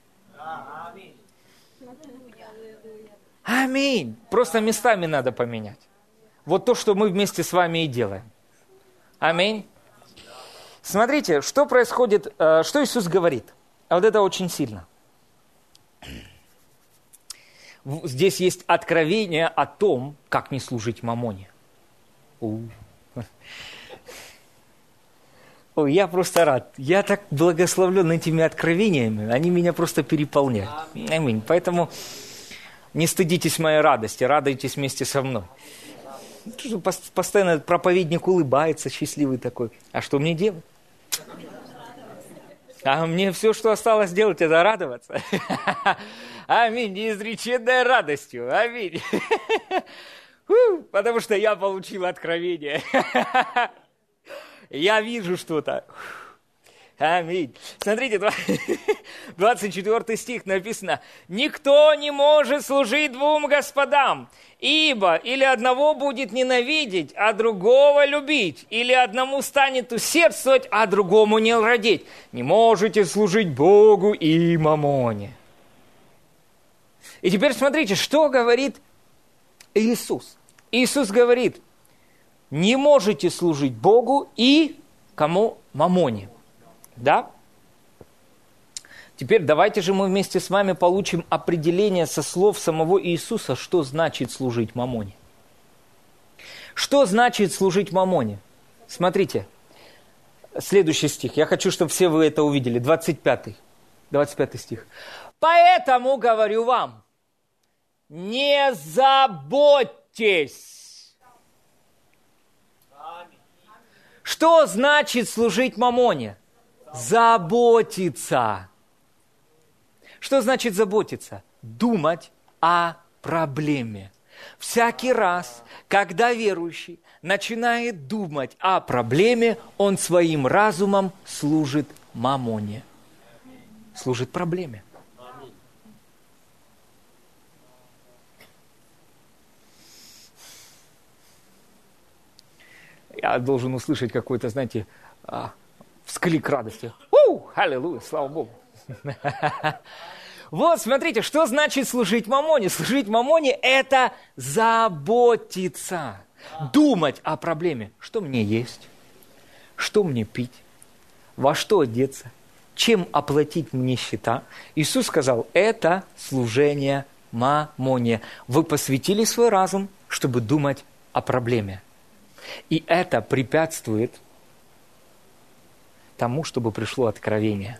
Аминь. Просто местами надо поменять. Вот то, что мы вместе с вами и делаем. Аминь. Смотрите, что происходит, э, что Иисус говорит. А вот это очень сильно. Здесь есть откровение о том, как не служить мамоне. Ой, я просто рад. Я так благословлен этими откровениями. Они меня просто переполняют. Аминь. Поэтому не стыдитесь моей радости, радуйтесь вместе со мной. Постоянно проповедник улыбается, счастливый такой. А что мне делать? А мне все, что осталось делать, это радоваться. Аминь, неизреченной радостью. Аминь. Потому что я получил откровение. Я вижу что-то. Аминь. Смотрите, 24 стих написано. «Никто не может служить двум господам, ибо или одного будет ненавидеть, а другого любить, или одному станет усердствовать, а другому не родить. Не можете служить Богу и мамоне». И теперь смотрите, что говорит Иисус. Иисус говорит, не можете служить Богу и кому? Мамоне. Да? Теперь давайте же мы вместе с вами получим определение со слов самого Иисуса, что значит служить мамоне. Что значит служить мамоне? Смотрите, следующий стих. Я хочу, чтобы все вы это увидели. 25. 25 стих. Поэтому говорю вам, не заботьтесь Что значит служить мамоне? Заботиться. Что значит заботиться? Думать о проблеме. Всякий раз, когда верующий начинает думать о проблеме, он своим разумом служит мамоне. Служит проблеме. я должен услышать какой-то, знаете, всклик радости. У, аллилуйя, слава Богу. Вот, смотрите, что значит служить мамоне? Служить мамоне – это заботиться, думать о проблеме. Что мне есть? Что мне пить? Во что одеться? Чем оплатить мне счета? Иисус сказал, это служение мамоне. Вы посвятили свой разум, чтобы думать о проблеме. И это препятствует тому, чтобы пришло откровение.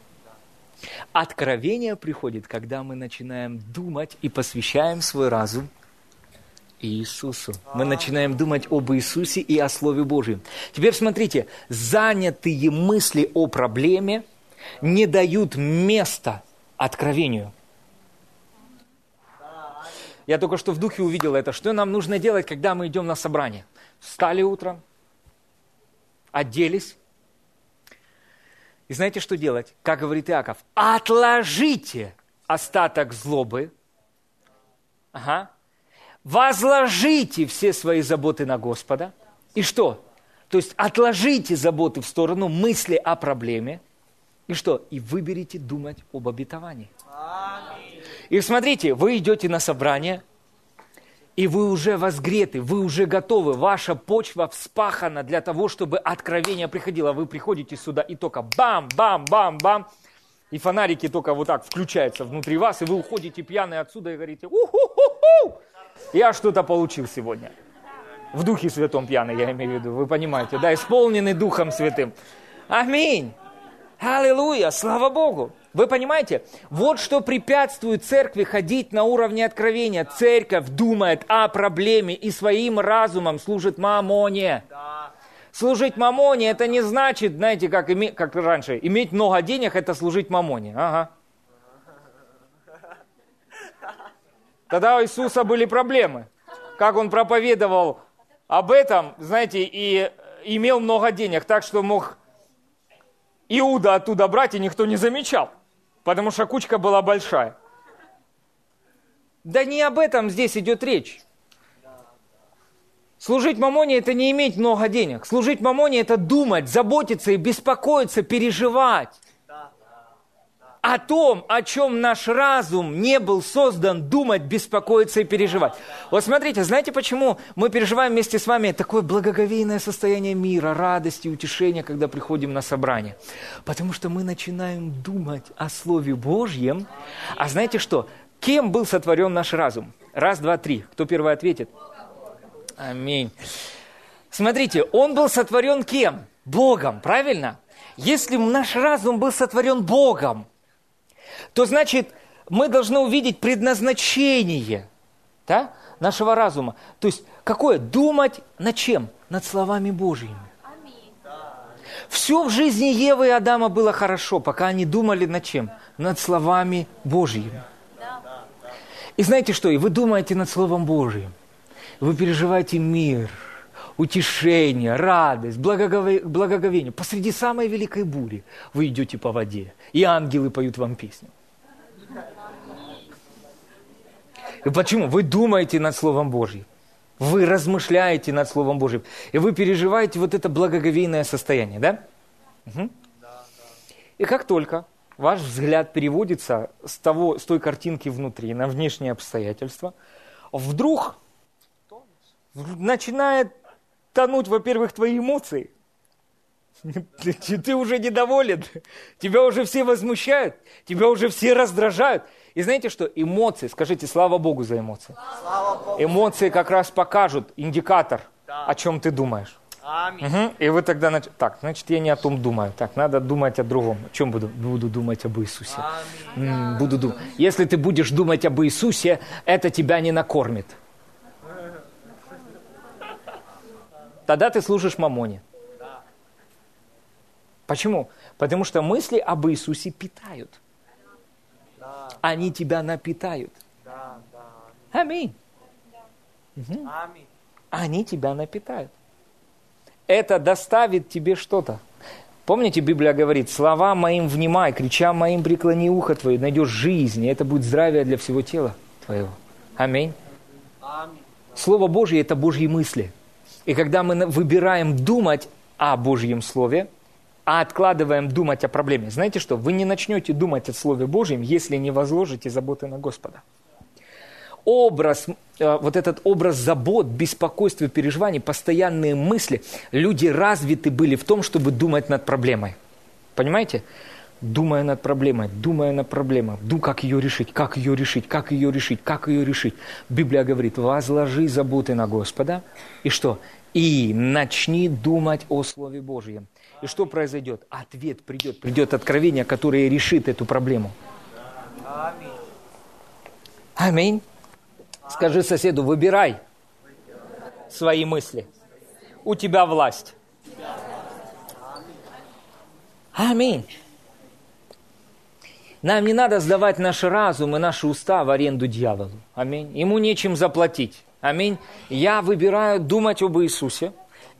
Откровение приходит, когда мы начинаем думать и посвящаем свой разум Иисусу. Мы начинаем думать об Иисусе и о Слове Божьем. Теперь смотрите, занятые мысли о проблеме не дают места откровению. Я только что в духе увидел это. Что нам нужно делать, когда мы идем на собрание? Встали утром, оделись. И знаете, что делать? Как говорит Иаков, отложите остаток злобы. Ага. Возложите все свои заботы на Господа. И что? То есть отложите заботы в сторону, мысли о проблеме. И что? И выберите думать об обетовании. И смотрите, вы идете на собрание, и вы уже возгреты, вы уже готовы, ваша почва вспахана для того, чтобы откровение приходило. Вы приходите сюда и только бам, бам, бам, бам, и фонарики только вот так включаются внутри вас, и вы уходите пьяные отсюда и говорите, у-ху-ху-ху, я что-то получил сегодня. В Духе Святом пьяный, я имею в виду, вы понимаете, да, исполненный Духом Святым. Аминь. Аллилуйя, слава Богу. Вы понимаете? Вот что препятствует церкви ходить на уровне откровения. Церковь думает о проблеме и своим разумом служит мамоне. Служить мамоне это не значит, знаете, как, име, как раньше, иметь много денег это служить мамоне. Ага. Тогда у Иисуса были проблемы. Как он проповедовал об этом, знаете, и имел много денег, так что мог Иуда оттуда брать, и никто не замечал потому что кучка была большая. Да не об этом здесь идет речь. Служить мамоне – это не иметь много денег. Служить мамоне – это думать, заботиться и беспокоиться, переживать о том, о чем наш разум не был создан думать, беспокоиться и переживать. Вот смотрите, знаете, почему мы переживаем вместе с вами такое благоговейное состояние мира, радости, утешения, когда приходим на собрание? Потому что мы начинаем думать о Слове Божьем. А знаете что? Кем был сотворен наш разум? Раз, два, три. Кто первый ответит? Аминь. Смотрите, он был сотворен кем? Богом, правильно? Если наш разум был сотворен Богом, то значит, мы должны увидеть предназначение да, нашего разума. То есть, какое? Думать над чем? Над словами Божьими. Все в жизни Евы и Адама было хорошо, пока они думали над чем? Над словами Божьими. И знаете что? И вы думаете над Словом Божьим. Вы переживаете мир, утешение, радость, благоговение. Посреди самой великой бури вы идете по воде, и ангелы поют вам песню. И почему? Вы думаете над Словом Божьим. Вы размышляете над Словом Божьим. И вы переживаете вот это благоговейное состояние, да? Угу. И как только ваш взгляд переводится с, того, с той картинки внутри на внешние обстоятельства, вдруг начинает тонуть, во-первых, твои эмоции. Ты, ты уже недоволен, тебя уже все возмущают, тебя уже все раздражают. И знаете что? Эмоции, скажите, слава Богу за эмоции. Слава Богу. Эмоции как раз покажут индикатор, да. о чем ты думаешь. Аминь. Угу. И вы тогда, нач... так, значит, я не о том думаю. Так, надо думать о другом. О чем буду? Буду думать об Иисусе. М-м, буду думать. Если ты будешь думать об Иисусе, это тебя не накормит. Тогда ты служишь мамоне. Почему? Потому что мысли об Иисусе питают они тебя напитают. Аминь. Угу. Они тебя напитают. Это доставит тебе что-то. Помните, Библия говорит, слова моим внимай, крича моим преклони ухо твое, найдешь жизнь, и это будет здравие для всего тела твоего. Аминь. Слово Божье – это Божьи мысли. И когда мы выбираем думать о Божьем Слове, а откладываем думать о проблеме. Знаете что? Вы не начнете думать о Слове Божьем, если не возложите заботы на Господа. Образ, э, вот этот образ забот, беспокойства, переживаний, постоянные мысли, люди развиты были в том, чтобы думать над проблемой. Понимаете? Думая над проблемой, думая над проблемой, дум, как ее решить, как ее решить, как ее решить, как ее решить. Библия говорит, возложи заботы на Господа, и что? И начни думать о Слове Божьем. И что произойдет? Ответ придет, придет откровение, которое решит эту проблему. Аминь. Скажи соседу, выбирай свои мысли. У тебя власть. Аминь. Нам не надо сдавать наш разум и наши уста в аренду дьяволу. Аминь. Ему нечем заплатить. Аминь. Я выбираю думать об Иисусе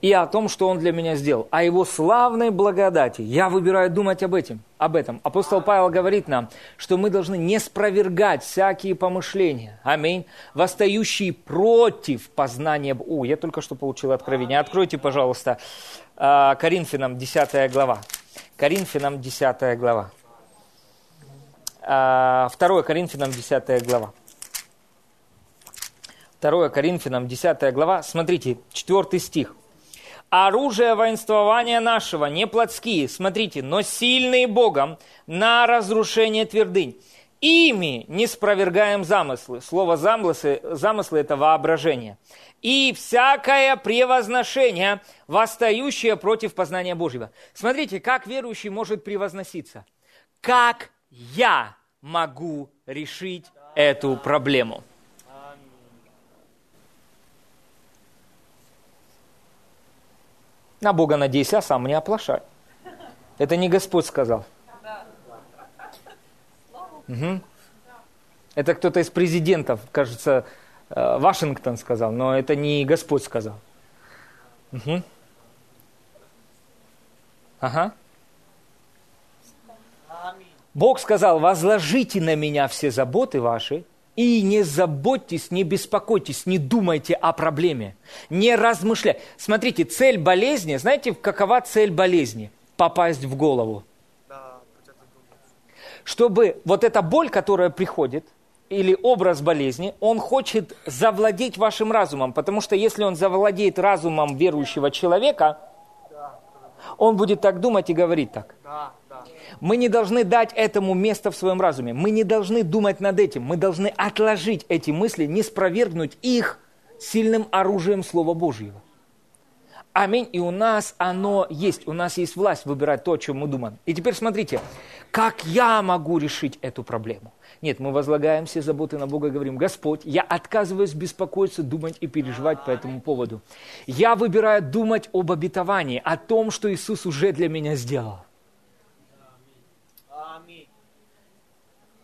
и о том, что Он для меня сделал, о Его славной благодати. Я выбираю думать об этом. Об этом. Апостол Павел говорит нам, что мы должны не спровергать всякие помышления, аминь, восстающие против познания... О, я только что получил откровение. Откройте, пожалуйста, а, Коринфянам 10 глава. Коринфянам 10 глава. 2 а, Коринфянам 10 глава. 2 Коринфянам 10 глава. Смотрите, 4 стих. Оружие воинствования нашего не плотские, смотрите, но сильные Богом на разрушение твердынь. Ими не спровергаем замыслы. Слово замыслы, замыслы – это воображение. И всякое превозношение, восстающее против познания Божьего. Смотрите, как верующий может превозноситься. Как я могу решить эту проблему? На Бога надейся, а сам не оплошай. Это не Господь сказал. Угу. Это кто-то из президентов, кажется, э, Вашингтон сказал, но это не Господь сказал. Угу. Ага. Бог сказал, возложите на меня все заботы ваши, и не заботьтесь, не беспокойтесь, не думайте о проблеме, не размышляйте. Смотрите, цель болезни, знаете, какова цель болезни? Попасть в голову. чтобы вот эта боль, которая приходит, или образ болезни, он хочет завладеть вашим разумом, потому что если он завладеет разумом верующего человека, он будет так думать и говорить так. Мы не должны дать этому место в своем разуме. Мы не должны думать над этим. Мы должны отложить эти мысли, не спровергнуть их сильным оружием Слова Божьего. Аминь. И у нас оно есть. У нас есть власть выбирать то, о чем мы думаем. И теперь смотрите, как я могу решить эту проблему? Нет, мы возлагаем все заботы на Бога и говорим, Господь, я отказываюсь беспокоиться, думать и переживать по этому поводу. Я выбираю думать об обетовании, о том, что Иисус уже для меня сделал.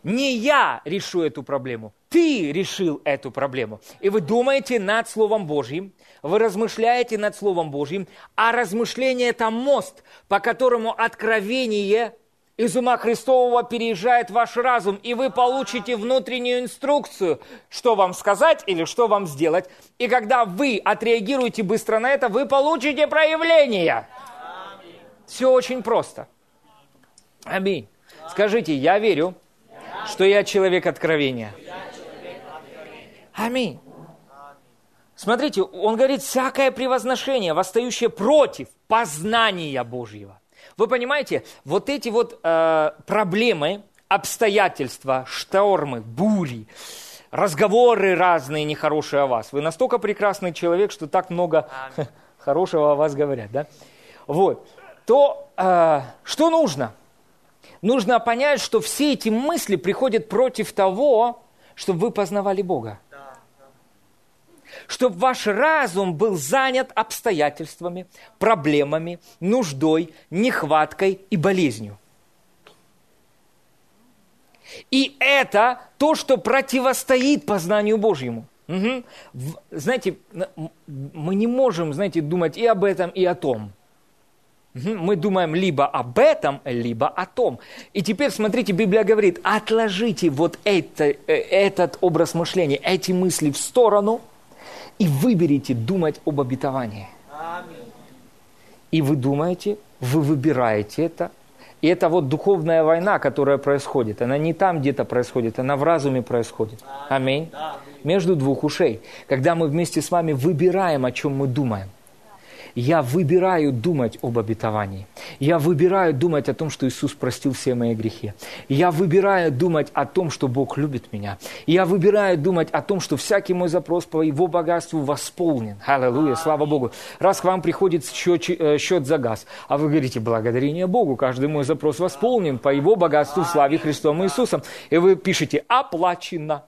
Не я решу эту проблему, ты решил эту проблему. И вы думаете над Словом Божьим, вы размышляете над Словом Божьим, а размышление – это мост, по которому откровение из ума Христового переезжает ваш разум, и вы получите внутреннюю инструкцию, что вам сказать или что вам сделать. И когда вы отреагируете быстро на это, вы получите проявление. Все очень просто. Аминь. Скажите, я верю, что я человек откровения. Аминь. Смотрите, он говорит, всякое превозношение, восстающее против познания Божьего. Вы понимаете, вот эти вот э, проблемы, обстоятельства, штормы, бури, разговоры разные нехорошие о вас. Вы настолько прекрасный человек, что так много хорошего о вас говорят, да? Вот. То э, что нужно? Нужно понять, что все эти мысли приходят против того, чтобы вы познавали Бога. Чтобы ваш разум был занят обстоятельствами, проблемами, нуждой, нехваткой и болезнью. И это то, что противостоит познанию Божьему. Угу. Знаете, мы не можем, знаете, думать и об этом, и о том – мы думаем либо об этом, либо о том. И теперь, смотрите, Библия говорит, отложите вот это, э, этот образ мышления, эти мысли в сторону и выберите думать об обетовании. И вы думаете, вы выбираете это. И это вот духовная война, которая происходит. Она не там где-то происходит, она в разуме происходит. Аминь. Между двух ушей. Когда мы вместе с вами выбираем, о чем мы думаем – я выбираю думать об обетовании. Я выбираю думать о том, что Иисус простил все мои грехи. Я выбираю думать о том, что Бог любит меня. Я выбираю думать о том, что всякий мой запрос по Его богатству восполнен. Аллилуйя, слава Богу. Раз к вам приходит счет, э, счет за газ, а вы говорите, благодарение Богу, каждый мой запрос восполнен по Его богатству в славе Христом Иисусом. И вы пишете, оплачено.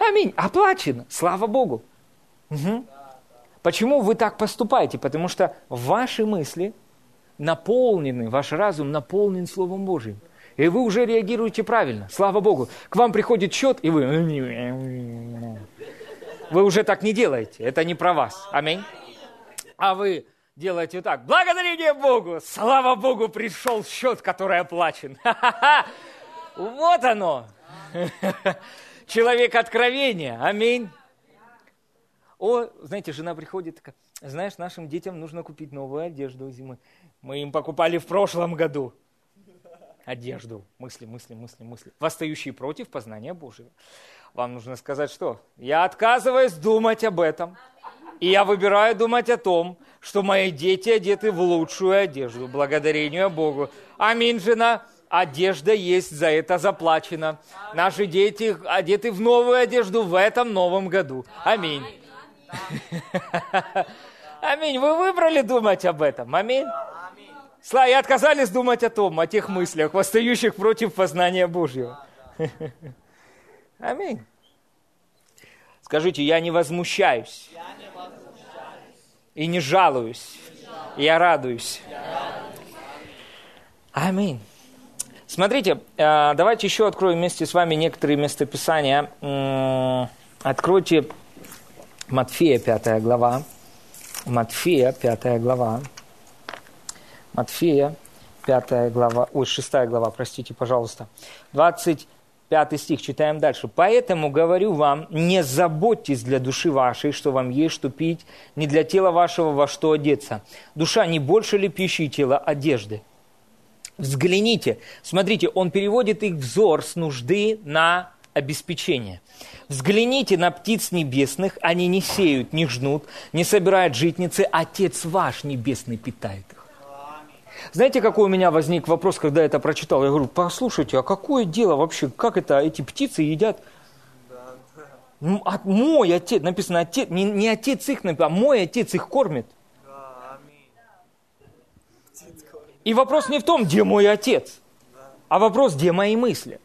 Аминь. Оплачено. Слава Богу. Угу. Почему вы так поступаете? Потому что ваши мысли наполнены, ваш разум наполнен Словом Божьим. И вы уже реагируете правильно. Слава Богу. К вам приходит счет, и вы... Вы уже так не делаете. Это не про вас. Аминь. А вы делаете так. Благодарение Богу. Слава Богу, пришел счет, который оплачен. Вот оно. Человек откровения. Аминь. О, знаете, жена приходит такая, знаешь, нашим детям нужно купить новую одежду зимы. Мы им покупали в прошлом году одежду. Мысли, мысли, мысли, мысли. Восстающие против познания Божьего. Вам нужно сказать что? Я отказываюсь думать об этом. И я выбираю думать о том, что мои дети одеты в лучшую одежду, благодарению Богу. Аминь, жена. Одежда есть, за это заплачено. Наши дети одеты в новую одежду в этом новом году. Аминь. Аминь. Вы выбрали думать об этом. Аминь. Слава, и отказались думать о том, о тех мыслях, восстающих против познания Божьего. Аминь. Скажите, я не возмущаюсь. И не жалуюсь. Я радуюсь. Аминь. Смотрите, э, давайте еще откроем вместе с вами некоторые местописания. Откройте Матфея, пятая глава. Матфея, пятая глава. Матфея, пятая глава, ой, шестая глава, простите, пожалуйста. 25 стих, читаем дальше. «Поэтому говорю вам, не заботьтесь для души вашей, что вам есть что пить, не для тела вашего во что одеться. Душа не больше ли пищи и тела одежды? Взгляните, смотрите, он переводит их взор с нужды на обеспечение. Взгляните на птиц небесных, они не сеют, не жнут, не собирают житницы, Отец ваш небесный питает их. Знаете, какой у меня возник вопрос, когда я это прочитал? Я говорю, послушайте, а какое дело вообще, как это эти птицы едят? Мой отец, написано отец, не, не отец их, а мой отец их кормит. И вопрос не в том, где мой отец, а вопрос, где мои мысли.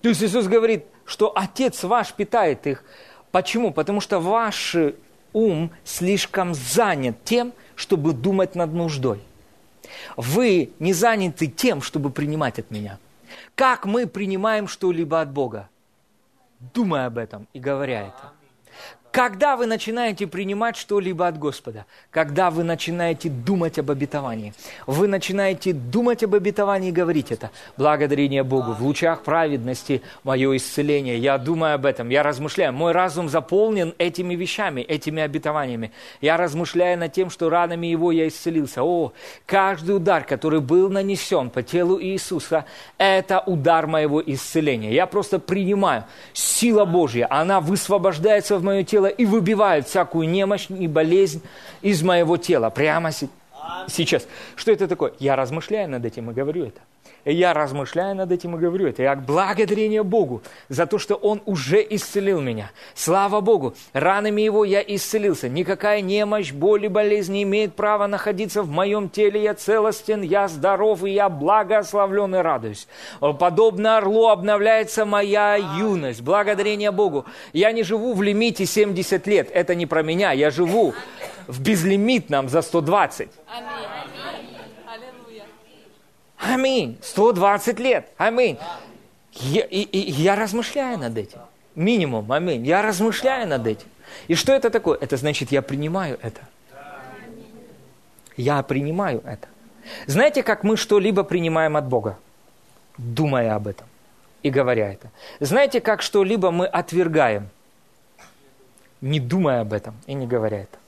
То есть Иисус говорит, что отец ваш питает их. Почему? Потому что ваш ум слишком занят тем, чтобы думать над нуждой. Вы не заняты тем, чтобы принимать от меня. Как мы принимаем что-либо от Бога? Думая об этом и говоря это. Когда вы начинаете принимать что-либо от Господа, когда вы начинаете думать об обетовании, вы начинаете думать об обетовании и говорить это. Благодарение Богу, в лучах праведности мое исцеление. Я думаю об этом, я размышляю. Мой разум заполнен этими вещами, этими обетованиями. Я размышляю над тем, что ранами его я исцелился. О, каждый удар, который был нанесен по телу Иисуса, это удар моего исцеления. Я просто принимаю. Сила Божья, она высвобождается в мое тело тело и выбивает всякую немощь и болезнь из моего тела прямо сейчас. Что это такое? Я размышляю над этим и говорю это. И я размышляю над этим и говорю это. Я благодарение Богу за то, что Он уже исцелил меня. Слава Богу, ранами Его я исцелился. Никакая немощь, боль и болезнь не имеет права находиться в моем теле. Я целостен, я здоров, и я благословлен и радуюсь. Подобно орлу обновляется моя юность. Благодарение Богу. Я не живу в лимите 70 лет. Это не про меня. Я живу в безлимитном за 120. Аминь. Аминь. 120 лет. Аминь. Я, и, и, я размышляю над этим. Минимум, аминь. Я размышляю над этим. И что это такое? Это значит, я принимаю это. Я принимаю это. Знаете, как мы что-либо принимаем от Бога? Думая об этом и говоря это. Знаете, как что-либо мы отвергаем, не думая об этом и не говоря это?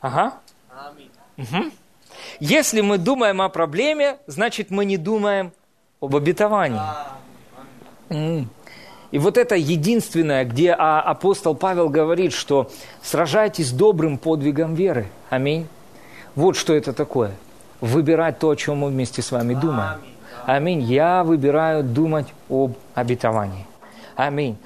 Ага. Угу. Если мы думаем о проблеме, значит мы не думаем об обетовании. И вот это единственное, где а, апостол Павел говорит, что сражайтесь добрым подвигом веры. Аминь. Вот что это такое. Выбирать то, о чем мы вместе с вами думаем. Аминь. Я выбираю думать об обетовании. Аминь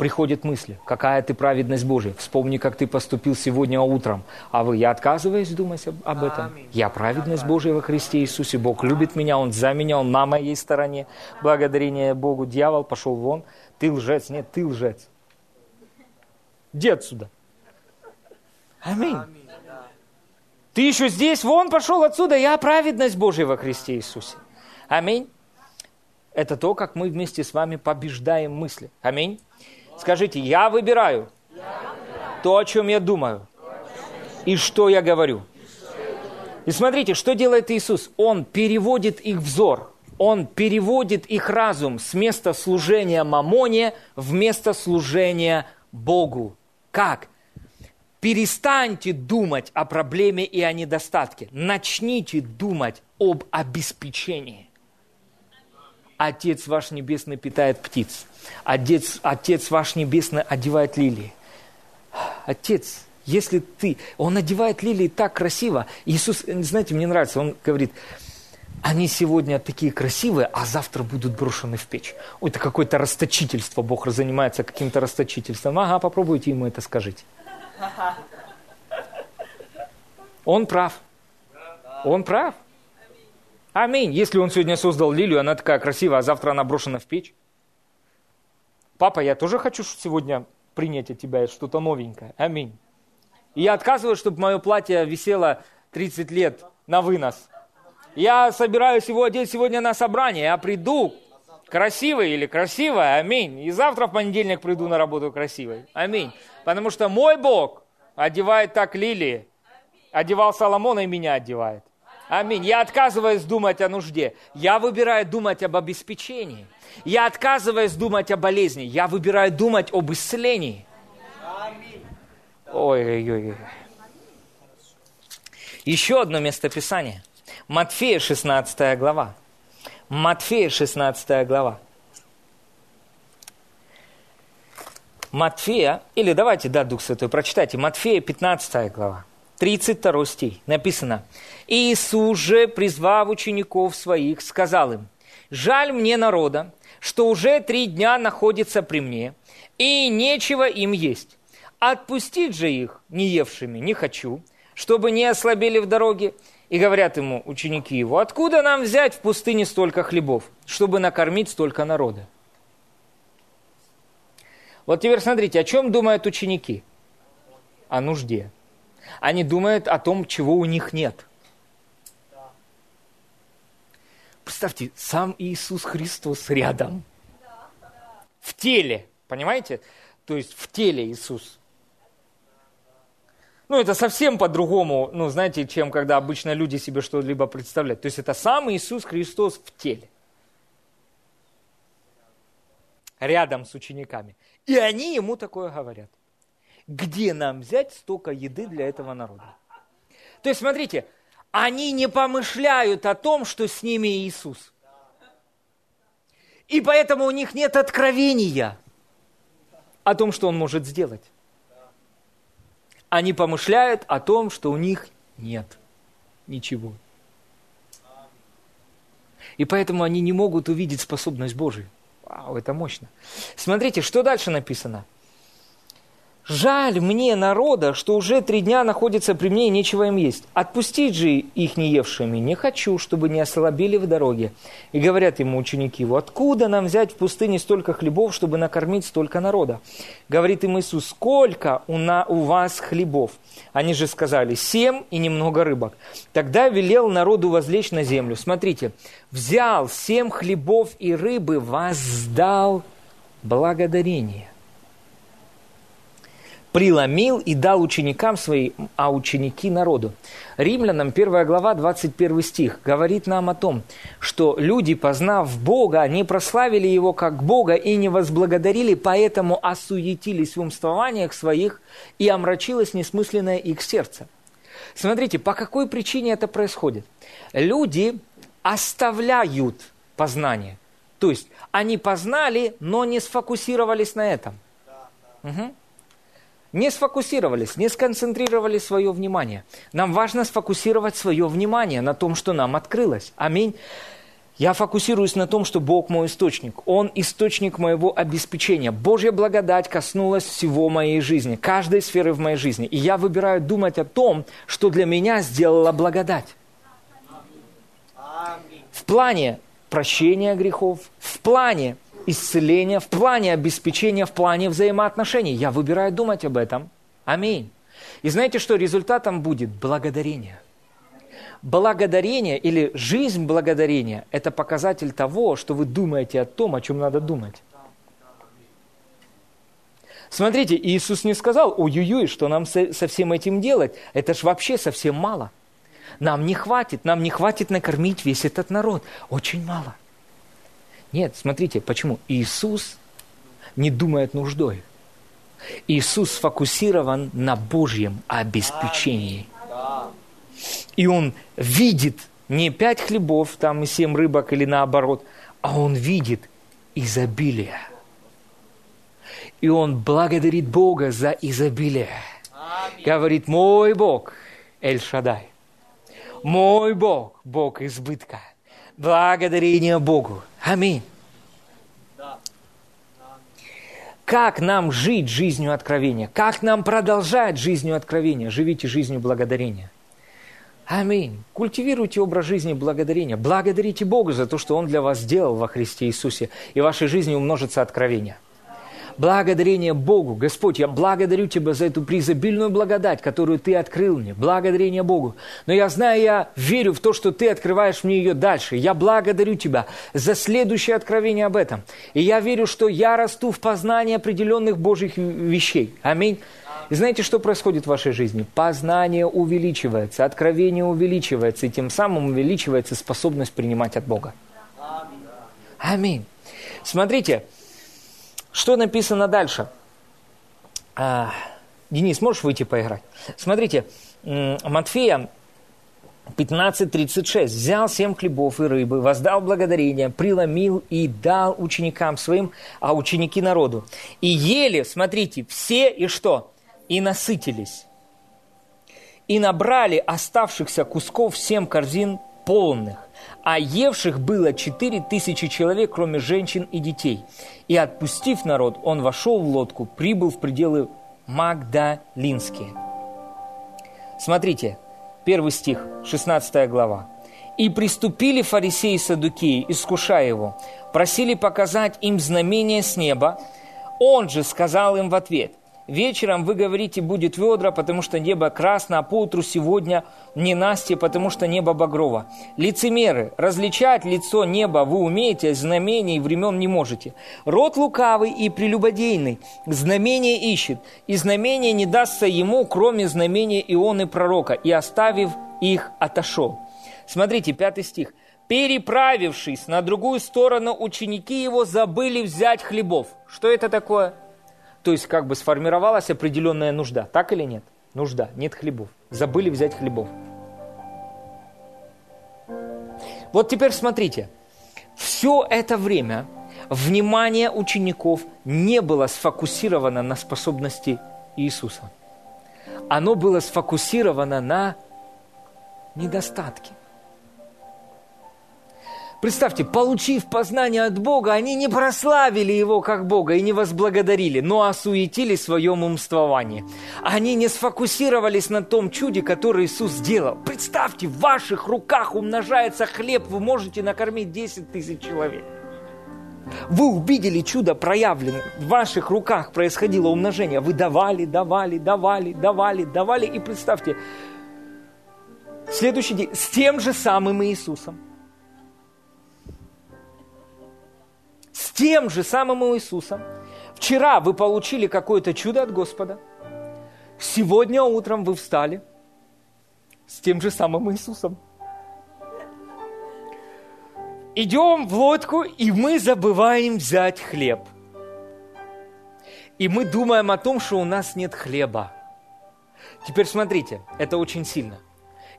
приходят мысли, какая ты праведность Божия. Вспомни, как ты поступил сегодня утром. А вы, я отказываюсь думать об, об этом. Я праведность Божия во Христе Иисусе. Бог любит меня, Он за меня, Он на моей стороне. Благодарение Богу. Дьявол пошел вон. Ты лжец. Нет, ты лжец. Иди отсюда. Аминь. Ты еще здесь, вон пошел отсюда, я праведность Божия во Христе Иисусе. Аминь. Это то, как мы вместе с вами побеждаем мысли. Аминь. Скажите, я выбираю, то, о чем я думаю, и что я говорю. И смотрите, что делает Иисус? Он переводит их взор, Он переводит их разум с места служения мамоне в место служения Богу. Как? Перестаньте думать о проблеме и о недостатке. Начните думать об обеспечении. Отец ваш небесный питает птиц. Отец, Отец ваш небесный одевает лилии. Отец, если ты... Он одевает лилии так красиво. Иисус, знаете, мне нравится, он говорит, они сегодня такие красивые, а завтра будут брошены в печь. Ой, это какое-то расточительство, Бог занимается каким-то расточительством. Ага, попробуйте ему это скажите. Он прав. Он прав. Аминь. Если он сегодня создал лилию, она такая красивая, а завтра она брошена в печь. Папа, я тоже хочу сегодня принять от тебя что-то новенькое. Аминь. И я отказываюсь, чтобы мое платье висело 30 лет на вынос. Я собираюсь его одеть сегодня на собрание. Я приду красивый или красивая. Аминь. И завтра в понедельник приду на работу красивой. Аминь. Потому что мой Бог одевает так лилии. Одевал Соломона и меня одевает. Аминь. Я отказываюсь думать о нужде. Я выбираю думать об обеспечении. Я отказываюсь думать о болезни. Я выбираю думать об исцелении. Ой-ой-ой. Еще одно местописание. Матфея 16 глава. Матфея 16 глава. Матфея, или давайте, да, Дух Святой, прочитайте. Матфея 15 глава. 32 стих написано. «Иисус же, призвав учеников своих, сказал им, «Жаль мне народа, что уже три дня находится при мне, и нечего им есть. Отпустить же их, не евшими, не хочу, чтобы не ослабели в дороге». И говорят ему ученики его, «Откуда нам взять в пустыне столько хлебов, чтобы накормить столько народа?» Вот теперь смотрите, о чем думают ученики? О нужде. Они думают о том, чего у них нет. Представьте, сам Иисус Христос рядом. В теле, понимаете? То есть в теле Иисус. Ну, это совсем по-другому, ну, знаете, чем когда обычно люди себе что-либо представляют. То есть это сам Иисус Христос в теле. Рядом с учениками. И они ему такое говорят где нам взять столько еды для этого народа? То есть, смотрите, они не помышляют о том, что с ними Иисус. И поэтому у них нет откровения о том, что Он может сделать. Они помышляют о том, что у них нет ничего. И поэтому они не могут увидеть способность Божию. Вау, это мощно. Смотрите, что дальше написано – Жаль мне народа, что уже три дня находится при мне и нечего им есть. Отпустить же их не евшими не хочу, чтобы не ослабили в дороге. И говорят ему ученики его, откуда нам взять в пустыне столько хлебов, чтобы накормить столько народа? Говорит им Иисус, сколько у, на, у вас хлебов? Они же сказали, семь и немного рыбок. Тогда велел народу возлечь на землю. Смотрите, взял семь хлебов и рыбы, воздал благодарение преломил и дал ученикам своим, а ученики народу. Римлянам 1 глава 21 стих говорит нам о том, что люди, познав Бога, не прославили Его как Бога и не возблагодарили, поэтому осуетились в умствованиях своих и омрачилось несмысленное их сердце. Смотрите, по какой причине это происходит? Люди оставляют познание. То есть они познали, но не сфокусировались на этом. Угу не сфокусировались, не сконцентрировали свое внимание. Нам важно сфокусировать свое внимание на том, что нам открылось. Аминь. Я фокусируюсь на том, что Бог мой источник. Он источник моего обеспечения. Божья благодать коснулась всего моей жизни, каждой сферы в моей жизни. И я выбираю думать о том, что для меня сделала благодать. В плане прощения грехов, в плане исцеления, в плане обеспечения, в плане взаимоотношений. Я выбираю думать об этом. Аминь. И знаете что? Результатом будет благодарение. Благодарение или жизнь благодарения – это показатель того, что вы думаете о том, о чем надо думать. Смотрите, Иисус не сказал, ой-ой-ой, что нам со, со всем этим делать? Это ж вообще совсем мало. Нам не хватит, нам не хватит накормить весь этот народ. Очень мало. Нет, смотрите, почему? Иисус не думает нуждой. Иисус сфокусирован на Божьем обеспечении. И Он видит не пять хлебов, там и семь рыбок или наоборот, а Он видит изобилие. И Он благодарит Бога за изобилие. Говорит, мой Бог, Эль-Шадай, мой Бог, Бог избытка. Благодарение Богу. Аминь. Как нам жить жизнью откровения? Как нам продолжать жизнью откровения? Живите жизнью благодарения. Аминь. Культивируйте образ жизни благодарения. Благодарите Бога за то, что Он для вас сделал во Христе Иисусе. И в вашей жизни умножится откровение – Благодарение Богу. Господь, я благодарю Тебя за эту преизобильную благодать, которую Ты открыл мне. Благодарение Богу. Но я знаю, я верю в то, что Ты открываешь мне ее дальше. Я благодарю Тебя за следующее откровение об этом. И я верю, что я расту в познании определенных Божьих вещей. Аминь. И знаете, что происходит в вашей жизни? Познание увеличивается, откровение увеличивается, и тем самым увеличивается способность принимать от Бога. Аминь. Смотрите, что написано дальше? А, Денис, можешь выйти поиграть? Смотрите, Матфея 15.36. «Взял семь хлебов и рыбы, воздал благодарение, преломил и дал ученикам своим, а ученики народу. И ели, смотрите, все и что? И насытились. И набрали оставшихся кусков семь корзин полных, а евших было четыре тысячи человек, кроме женщин и детей. И отпустив народ, он вошел в лодку, прибыл в пределы Магдалинские». Смотрите, Первый стих, 16 глава. «И приступили фарисеи и садукеи, искушая его, просили показать им знамение с неба. Он же сказал им в ответ, Вечером вы говорите, будет ведра, потому что небо красно, а поутру сегодня не Насти, потому что небо багрово. Лицемеры, различать лицо неба вы умеете, а знамений времен не можете. Род лукавый и прелюбодейный, знамение ищет, и знамение не дастся ему, кроме знамения Ионы пророка, и оставив их, отошел. Смотрите, пятый стих. Переправившись на другую сторону, ученики его забыли взять хлебов. Что это такое? То есть как бы сформировалась определенная нужда, так или нет? Нужда, нет хлебов. Забыли взять хлебов. Вот теперь смотрите. Все это время внимание учеников не было сфокусировано на способности Иисуса. Оно было сфокусировано на недостатке. Представьте, получив познание от Бога, они не прославили Его как Бога и не возблагодарили, но осуетили в своем умствовании. Они не сфокусировались на том чуде, которое Иисус сделал. Представьте, в ваших руках умножается хлеб, вы можете накормить 10 тысяч человек. Вы увидели чудо проявленное, в ваших руках происходило умножение. Вы давали, давали, давали, давали, давали. И представьте, следующий день с тем же самым Иисусом – с тем же самым Иисусом. Вчера вы получили какое-то чудо от Господа. Сегодня утром вы встали с тем же самым Иисусом. Идем в лодку, и мы забываем взять хлеб. И мы думаем о том, что у нас нет хлеба. Теперь смотрите, это очень сильно.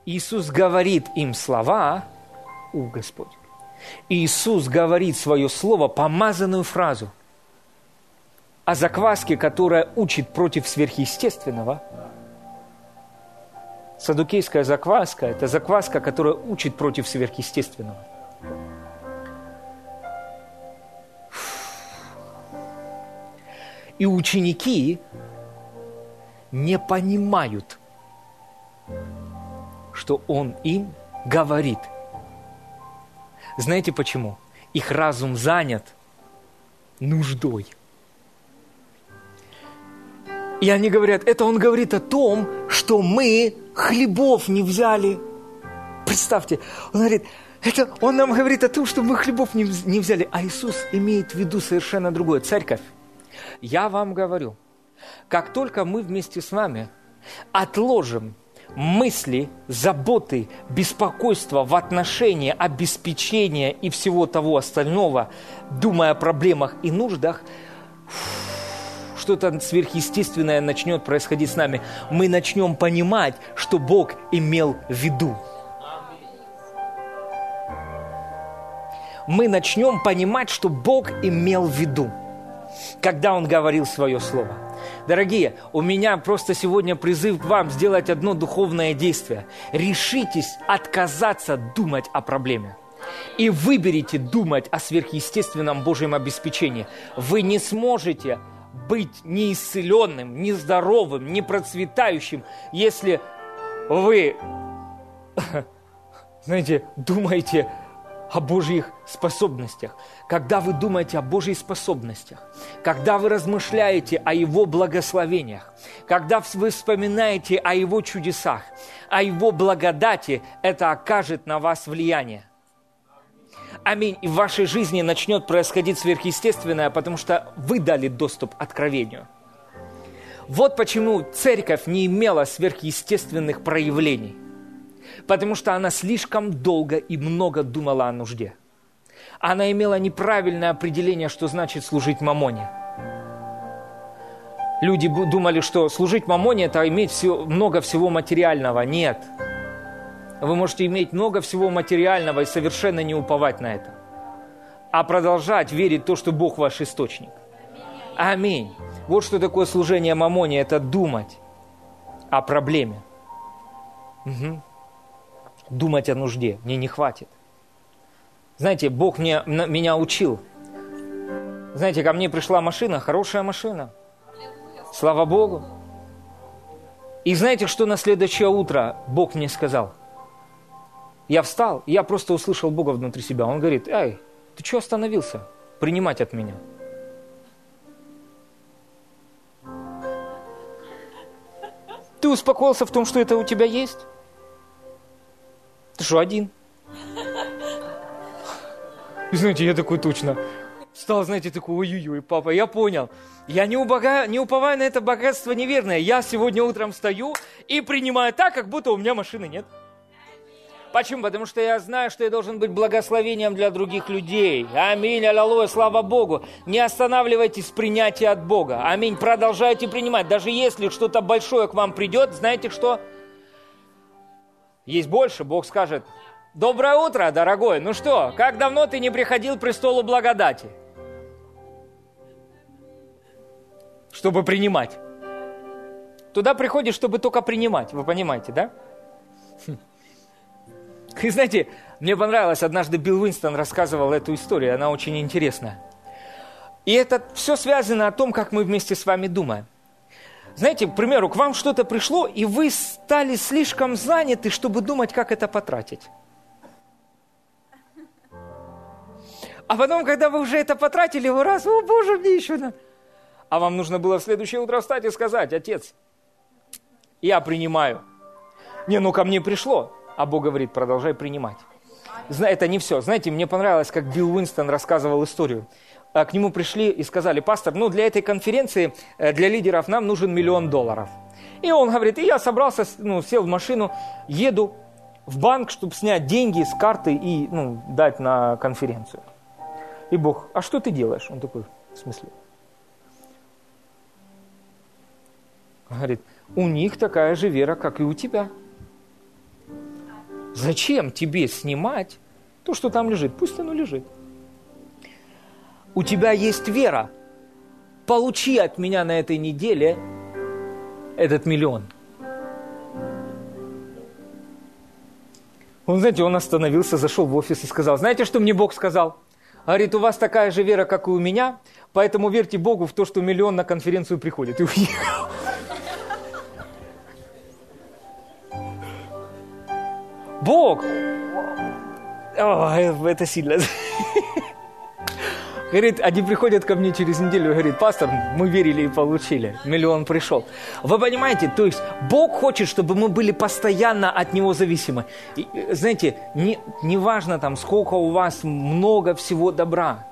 Иисус говорит им слова, у Господь, Иисус говорит свое слово, помазанную фразу о закваске, которая учит против сверхъестественного. Садукейская закваска – это закваска, которая учит против сверхъестественного. И ученики не понимают, что Он им говорит – знаете почему? Их разум занят нуждой. И они говорят, это он говорит о том, что мы хлебов не взяли. Представьте, он говорит, это он нам говорит о том, что мы хлебов не, не взяли. А Иисус имеет в виду совершенно другое. Церковь, я вам говорю, как только мы вместе с вами отложим мысли, заботы, беспокойства в отношении обеспечения и всего того остального, думая о проблемах и нуждах, что-то сверхъестественное начнет происходить с нами. Мы начнем понимать, что Бог имел в виду. Мы начнем понимать, что Бог имел в виду, когда Он говорил свое слово. Дорогие, у меня просто сегодня призыв к вам сделать одно духовное действие. Решитесь отказаться думать о проблеме. И выберите думать о сверхъестественном Божьем обеспечении. Вы не сможете быть неисцеленным, нездоровым, непроцветающим, если вы, знаете, думаете о Божьих способностях, когда вы думаете о Божьих способностях, когда вы размышляете о Его благословениях, когда вы вспоминаете о Его чудесах, о Его благодати, это окажет на вас влияние. Аминь. И в вашей жизни начнет происходить сверхъестественное, потому что вы дали доступ откровению. Вот почему церковь не имела сверхъестественных проявлений потому что она слишком долго и много думала о нужде. Она имела неправильное определение, что значит служить мамоне. Люди думали, что служить мамоне – это иметь все, много всего материального. Нет. Вы можете иметь много всего материального и совершенно не уповать на это. А продолжать верить в то, что Бог ваш источник. Аминь. Вот что такое служение мамоне, это думать о проблеме. Угу. Думать о нужде. Мне не хватит. Знаете, Бог мне, меня учил. Знаете, ко мне пришла машина, хорошая машина. Слава Богу. И знаете, что на следующее утро Бог мне сказал? Я встал, я просто услышал Бога внутри себя. Он говорит, эй, ты что остановился? Принимать от меня. Ты успокоился в том, что это у тебя есть? Ты что, один? И знаете, я такой точно. Стал, знаете, такой, ой-ой-ой, папа, я понял. Я не, убога... не уповаю на это богатство неверное. Я сегодня утром встаю и принимаю так, как будто у меня машины нет. Почему? Потому что я знаю, что я должен быть благословением для других людей. Аминь, аллилуйя, слава Богу. Не останавливайтесь в принятии от Бога. Аминь, продолжайте принимать. Даже если что-то большое к вам придет, знаете что? Есть больше, Бог скажет, доброе утро, дорогой. Ну что, как давно ты не приходил к престолу благодати? Чтобы принимать. Туда приходишь, чтобы только принимать, вы понимаете, да? И знаете, мне понравилось, однажды Билл Уинстон рассказывал эту историю, она очень интересная. И это все связано о том, как мы вместе с вами думаем. Знаете, к примеру, к вам что-то пришло, и вы стали слишком заняты, чтобы думать, как это потратить. А потом, когда вы уже это потратили, вы раз, о боже, мне еще надо. А вам нужно было в следующее утро встать и сказать, отец, я принимаю. Не, ну ко мне пришло а Бог говорит, продолжай принимать. Это не все. Знаете, мне понравилось, как Билл Уинстон рассказывал историю. А, к нему пришли и сказали, пастор, ну для этой конференции, э, для лидеров нам нужен миллион долларов. И он говорит, и я собрался, ну, сел в машину, еду в банк, чтобы снять деньги с карты и ну, дать на конференцию. И Бог, а что ты делаешь? Он такой, в смысле? Говорит, у них такая же вера, как и у тебя. Зачем тебе снимать то, что там лежит? Пусть оно лежит. У тебя есть вера. Получи от меня на этой неделе этот миллион. Он, знаете, он остановился, зашел в офис и сказал, знаете, что мне Бог сказал? Говорит, у вас такая же вера, как и у меня, поэтому верьте Богу в то, что миллион на конференцию приходит. И уехал. Бог! О, это сильно. Говорит, они приходят ко мне через неделю говорит, пастор, мы верили и получили, миллион пришел. Вы понимаете, то есть Бог хочет, чтобы мы были постоянно от Него зависимы. И, знаете, не, не важно там, сколько у вас много всего добра,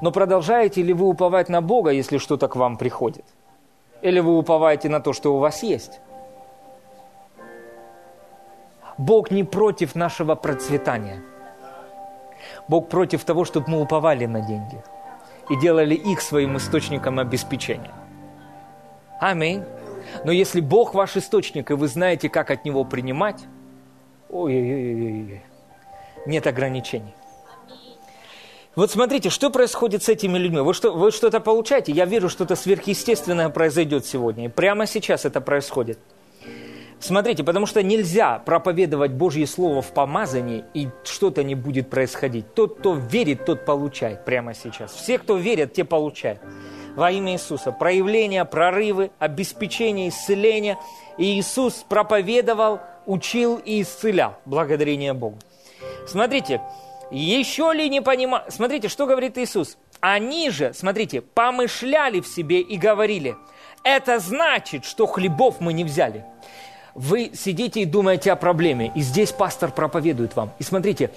но продолжаете ли вы уповать на Бога, если что-то к вам приходит? Или вы уповаете на то, что у вас есть? Бог не против нашего процветания. Бог против того, чтобы мы уповали на деньги и делали их своим источником обеспечения. Аминь. Но если Бог ваш источник, и вы знаете, как от Него принимать, ой-ой-ой, нет ограничений. Вот смотрите, что происходит с этими людьми. Вы, что, вы что-то получаете? Я верю, что-то сверхъестественное произойдет сегодня. И прямо сейчас это происходит. Смотрите, потому что нельзя проповедовать Божье Слово в помазании, и что-то не будет происходить. Тот, кто верит, тот получает прямо сейчас. Все, кто верят, те получают. Во имя Иисуса. Проявления, прорывы, обеспечение, исцеление. И Иисус проповедовал, учил и исцелял. Благодарение Богу. Смотрите, еще ли не понимают... Смотрите, что говорит Иисус. Они же, смотрите, помышляли в себе и говорили, это значит, что хлебов мы не взяли. Вы сидите и думаете о проблеме, и здесь пастор проповедует вам. И смотрите,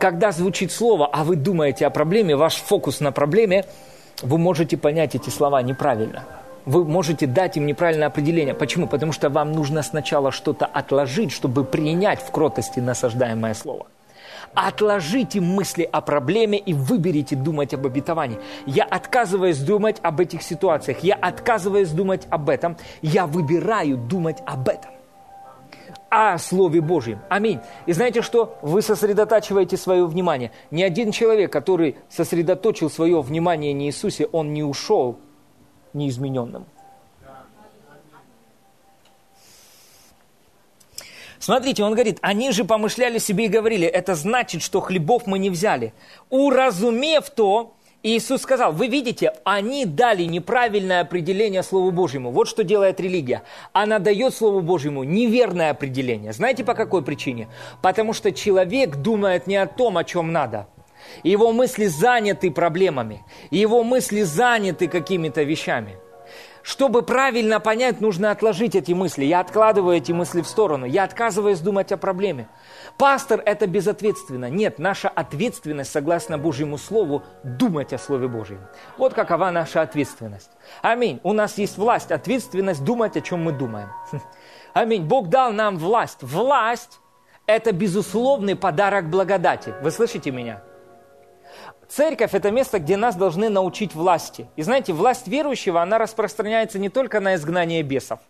когда звучит слово, а вы думаете о проблеме, ваш фокус на проблеме, вы можете понять эти слова неправильно. Вы можете дать им неправильное определение. Почему? Потому что вам нужно сначала что-то отложить, чтобы принять в кротости насаждаемое слово. Отложите мысли о проблеме и выберите думать об обетовании. Я отказываюсь думать об этих ситуациях. Я отказываюсь думать об этом. Я выбираю думать об этом. о Слове Божьем. Аминь. И знаете что? Вы сосредотачиваете свое внимание. Ни один человек, который сосредоточил свое внимание на Иисусе, он не ушел неизмененным. Смотрите, он говорит, они же помышляли себе и говорили, это значит, что хлебов мы не взяли. Уразумев то, Иисус сказал, вы видите, они дали неправильное определение Слову Божьему. Вот что делает религия. Она дает Слову Божьему неверное определение. Знаете, по какой причине? Потому что человек думает не о том, о чем надо. Его мысли заняты проблемами. Его мысли заняты какими-то вещами – чтобы правильно понять, нужно отложить эти мысли. Я откладываю эти мысли в сторону. Я отказываюсь думать о проблеме. Пастор – это безответственно. Нет, наша ответственность, согласно Божьему Слову, думать о Слове Божьем. Вот какова наша ответственность. Аминь. У нас есть власть, ответственность думать, о чем мы думаем. Аминь. Бог дал нам власть. Власть – это безусловный подарок благодати. Вы слышите меня? Церковь – это место, где нас должны научить власти. И знаете, власть верующего, она распространяется не только на изгнание бесов.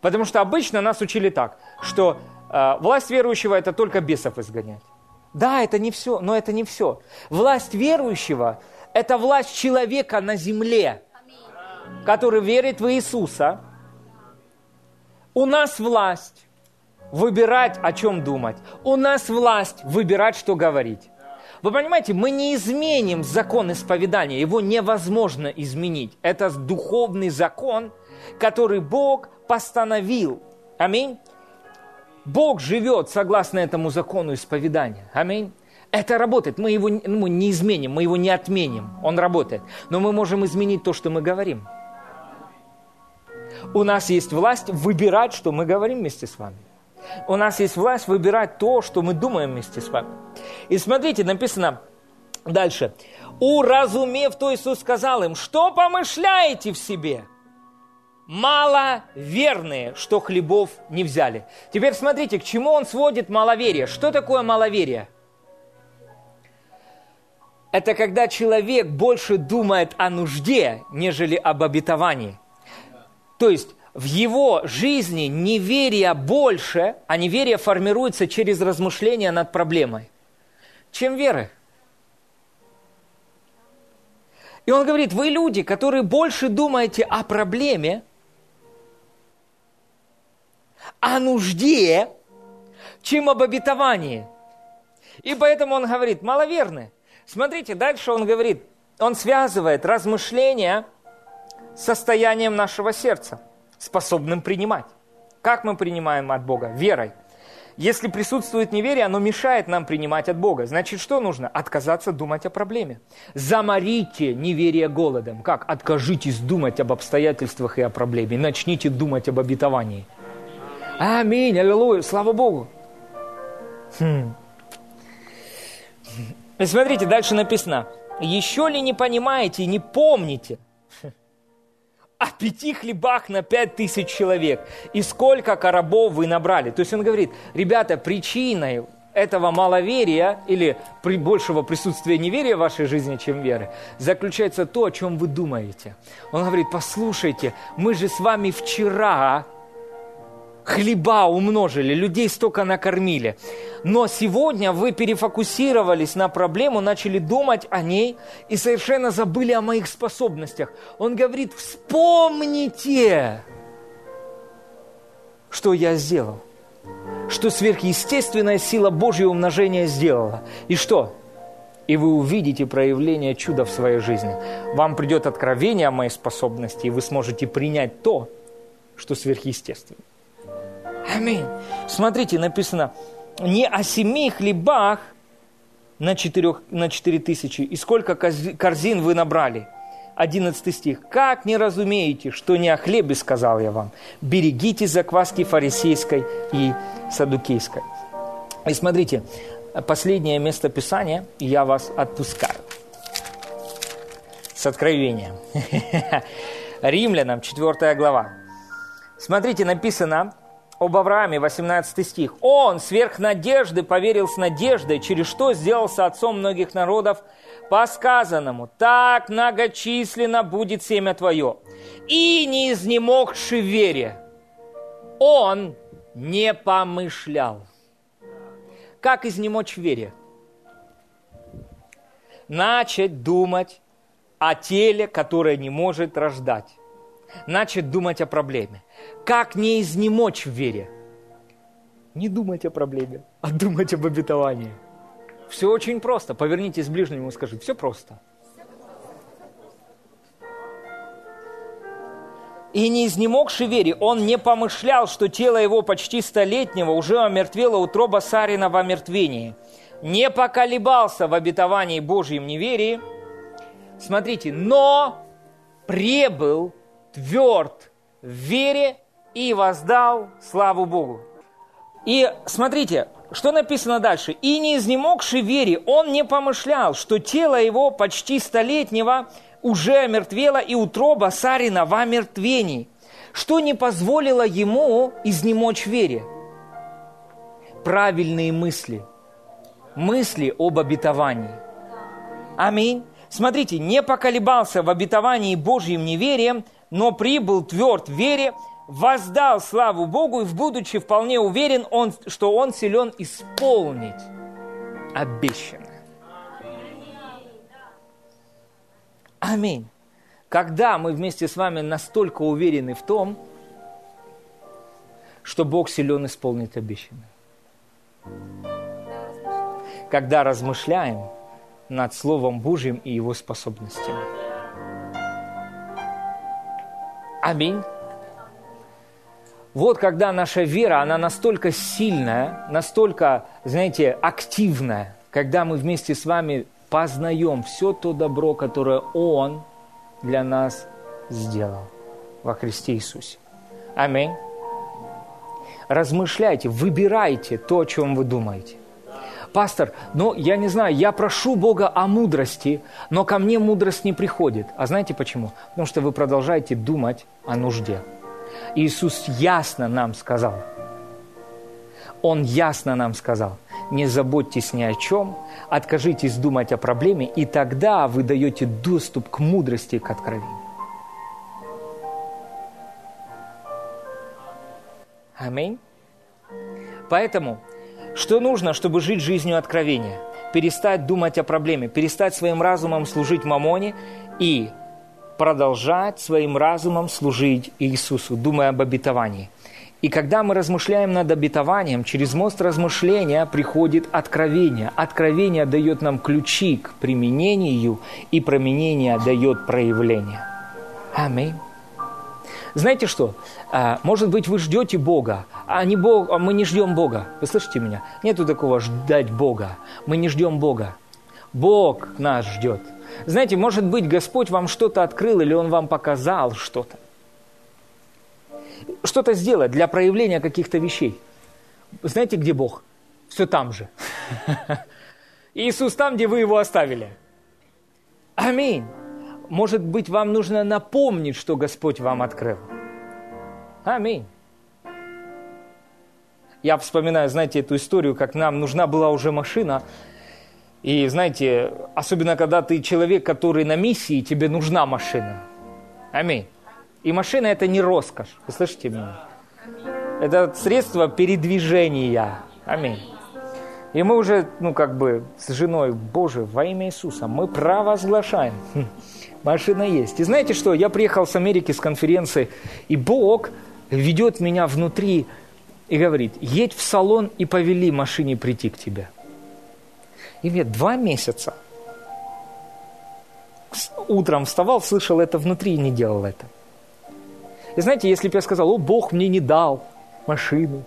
Потому что обычно нас учили так, что э, власть верующего – это только бесов изгонять. Да, это не все, но это не все. Власть верующего – это власть человека на земле, который верит в Иисуса. У нас власть выбирать, о чем думать. У нас власть выбирать, что говорить. Вы понимаете, мы не изменим закон исповедания, его невозможно изменить. Это духовный закон, который Бог постановил. Аминь. Бог живет согласно этому закону исповедания. Аминь. Это работает. Мы его ну, не изменим, мы его не отменим. Он работает. Но мы можем изменить то, что мы говорим. У нас есть власть выбирать, что мы говорим вместе с вами. У нас есть власть выбирать то, что мы думаем вместе с вами. И смотрите, написано дальше. «Уразумев то, Иисус сказал им, что помышляете в себе?» маловерные, что хлебов не взяли. Теперь смотрите, к чему он сводит маловерие. Что такое маловерие? Это когда человек больше думает о нужде, нежели об обетовании. То есть в его жизни неверие больше, а неверие формируется через размышления над проблемой, чем веры. И он говорит, вы люди, которые больше думаете о проблеме, о нужде, чем об обетовании. И поэтому он говорит, маловерны. Смотрите, дальше он говорит, он связывает размышления с состоянием нашего сердца – способным принимать. Как мы принимаем от Бога? Верой. Если присутствует неверие, оно мешает нам принимать от Бога. Значит, что нужно? Отказаться думать о проблеме. Заморите неверие голодом. Как? Откажитесь думать об обстоятельствах и о проблеме. Начните думать об обетовании. Аминь, аллилуйя, слава Богу. Хм. И смотрите, дальше написано. Еще ли не понимаете, не помните – о пяти хлебах на пять тысяч человек. И сколько коробов вы набрали. То есть он говорит, ребята, причиной этого маловерия или при большего присутствия неверия в вашей жизни, чем веры, заключается то, о чем вы думаете. Он говорит, послушайте, мы же с вами вчера хлеба умножили, людей столько накормили. Но сегодня вы перефокусировались на проблему, начали думать о ней и совершенно забыли о моих способностях. Он говорит, вспомните, что я сделал. Что сверхъестественная сила Божьего умножения сделала. И что? И вы увидите проявление чуда в своей жизни. Вам придет откровение о моей способности, и вы сможете принять то, что сверхъестественно. Аминь. Смотрите, написано, не о семи хлебах на, четырех, на четыре тысячи, и сколько корзин вы набрали. 11 стих. «Как не разумеете, что не о хлебе сказал я вам? Берегите закваски фарисейской и садукейской». И смотрите, последнее место Писания, я вас отпускаю. С откровением. Римлянам, 4 глава. Смотрите, написано, об Аврааме, 18 стих. «Он сверх надежды поверил с надеждой, через что сделался отцом многих народов, по сказанному, так многочисленно будет семя твое, и не изнемогши вере». он не помышлял. Как изнемочь вере? Начать думать о теле, которое не может рождать. Начать думать о проблеме. Как не изнемочь в вере? Не думать о проблеме, а думать об обетовании. Все очень просто. Повернитесь к ближнему и скажи, все просто. И не изнемогший вере, он не помышлял, что тело его почти столетнего уже омертвело утроба Сарина в омертвении. Не поколебался в обетовании Божьем неверии. Смотрите, но пребыл тверд в вере и воздал славу Богу. И смотрите, что написано дальше. «И не изнемогший вере, он не помышлял, что тело его почти столетнего уже омертвело, и утроба Сарина в омертвении, что не позволило ему изнемочь вере». Правильные мысли. Мысли об обетовании. Аминь. Смотрите, не поколебался в обетовании Божьим неверием, но прибыл тверд в вере, воздал славу Богу и, будучи вполне уверен, он, что он силен исполнить обещанное. Аминь. Когда мы вместе с вами настолько уверены в том, что Бог силен исполнить обещанное. Когда размышляем над Словом Божьим и Его способностями. Аминь. Вот когда наша вера, она настолько сильная, настолько, знаете, активная, когда мы вместе с вами познаем все то добро, которое Он для нас сделал во Христе Иисусе. Аминь. Размышляйте, выбирайте то, о чем вы думаете. Пастор, ну, я не знаю, я прошу Бога о мудрости, но ко мне мудрость не приходит. А знаете почему? Потому что вы продолжаете думать о нужде. Иисус ясно нам сказал, Он ясно нам сказал, не заботьтесь ни о чем, откажитесь думать о проблеме, и тогда вы даете доступ к мудрости и к откровению. Аминь. Поэтому, что нужно, чтобы жить жизнью откровения? Перестать думать о проблеме, перестать своим разумом служить мамоне и продолжать своим разумом служить Иисусу, думая об обетовании. И когда мы размышляем над обетованием, через мост размышления приходит откровение. Откровение дает нам ключи к применению, и применение дает проявление. Аминь. Знаете что? А, может быть, вы ждете Бога, а не Бог, а мы не ждем Бога. Вы слышите меня? Нету такого ждать Бога. Мы не ждем Бога. Бог нас ждет. Знаете, может быть, Господь вам что-то открыл или Он вам показал что-то. Что-то сделать для проявления каких-то вещей. Знаете, где Бог? Все там же. Иисус там, где вы его оставили. Аминь. Может быть, вам нужно напомнить, что Господь вам открыл. Аминь. Я вспоминаю, знаете, эту историю, как нам нужна была уже машина, и знаете, особенно когда ты человек, который на миссии, тебе нужна машина. Аминь. И машина это не роскошь. Вы слышите меня? Это средство передвижения. Аминь. И мы уже, ну, как бы, с женой, Боже, во имя Иисуса, мы провозглашаем. Хм, машина есть. И знаете что? Я приехал с Америки с конференции, и Бог ведет меня внутри и говорит, едь в салон и повели машине прийти к тебе. И мне два месяца. Утром вставал, слышал это внутри и не делал это. И знаете, если бы я сказал, о, Бог мне не дал машину,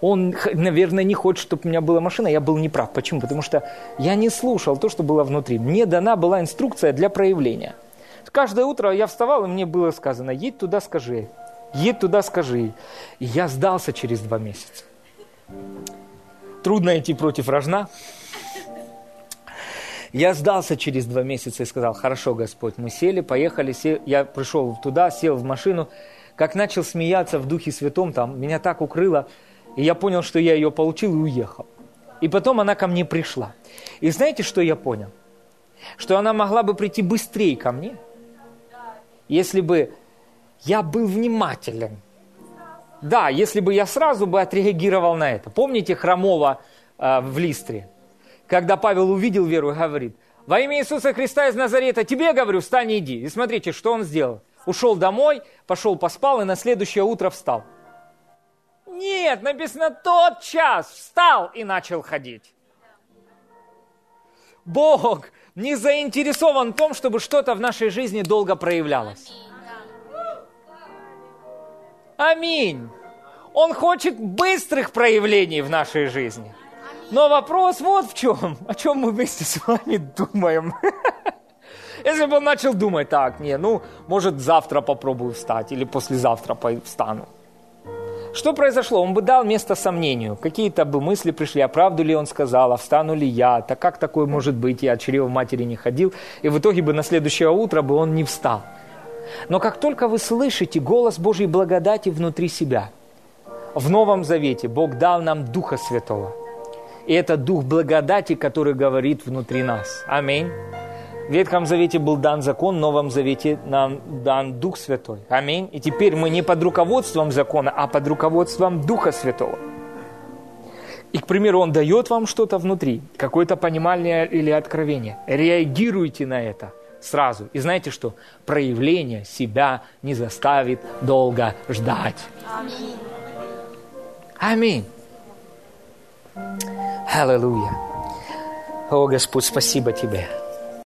он, наверное, не хочет, чтобы у меня была машина, я был неправ. Почему? Потому что я не слушал то, что было внутри. Мне дана была инструкция для проявления. Каждое утро я вставал, и мне было сказано, едь туда, скажи. Едь туда, скажи. И я сдался через два месяца. Трудно идти против рожна. Я сдался через два месяца и сказал, хорошо, Господь, мы сели, поехали, сел, я пришел туда, сел в машину, как начал смеяться в Духе Святом, там меня так укрыло, и я понял, что я ее получил и уехал. И потом она ко мне пришла. И знаете, что я понял? Что она могла бы прийти быстрее ко мне, если бы я был внимателен Да, если бы я сразу бы отреагировал на это. Помните хромого э, в Листре? Когда Павел увидел веру и говорит, во имя Иисуса Христа из Назарета, тебе, говорю, встань и иди. И смотрите, что он сделал. Ушел домой, пошел поспал и на следующее утро встал. Нет, написано, тот час встал и начал ходить. Бог не заинтересован в том, чтобы что-то в нашей жизни долго проявлялось. Аминь. Он хочет быстрых проявлений в нашей жизни. Но вопрос вот в чем. О чем мы вместе с вами думаем. Если бы он начал думать, так, не, ну, может, завтра попробую встать или послезавтра встану. Что произошло? Он бы дал место сомнению. Какие-то бы мысли пришли, а правду ли он сказал, а встану ли я, так как такое может быть, я от чрева матери не ходил, и в итоге бы на следующее утро бы он не встал. Но как только вы слышите голос Божьей благодати внутри себя, в Новом Завете Бог дал нам Духа Святого. И это Дух благодати, который говорит внутри нас. Аминь. В Ветхом Завете был дан закон, в Новом Завете нам дан Дух Святой. Аминь. И теперь мы не под руководством закона, а под руководством Духа Святого. И, к примеру, Он дает вам что-то внутри, какое-то понимание или откровение. Реагируйте на это сразу. И знаете что? Проявление себя не заставит долго ждать. Аминь. Аминь. Аллилуйя. О, Господь, спасибо Тебе.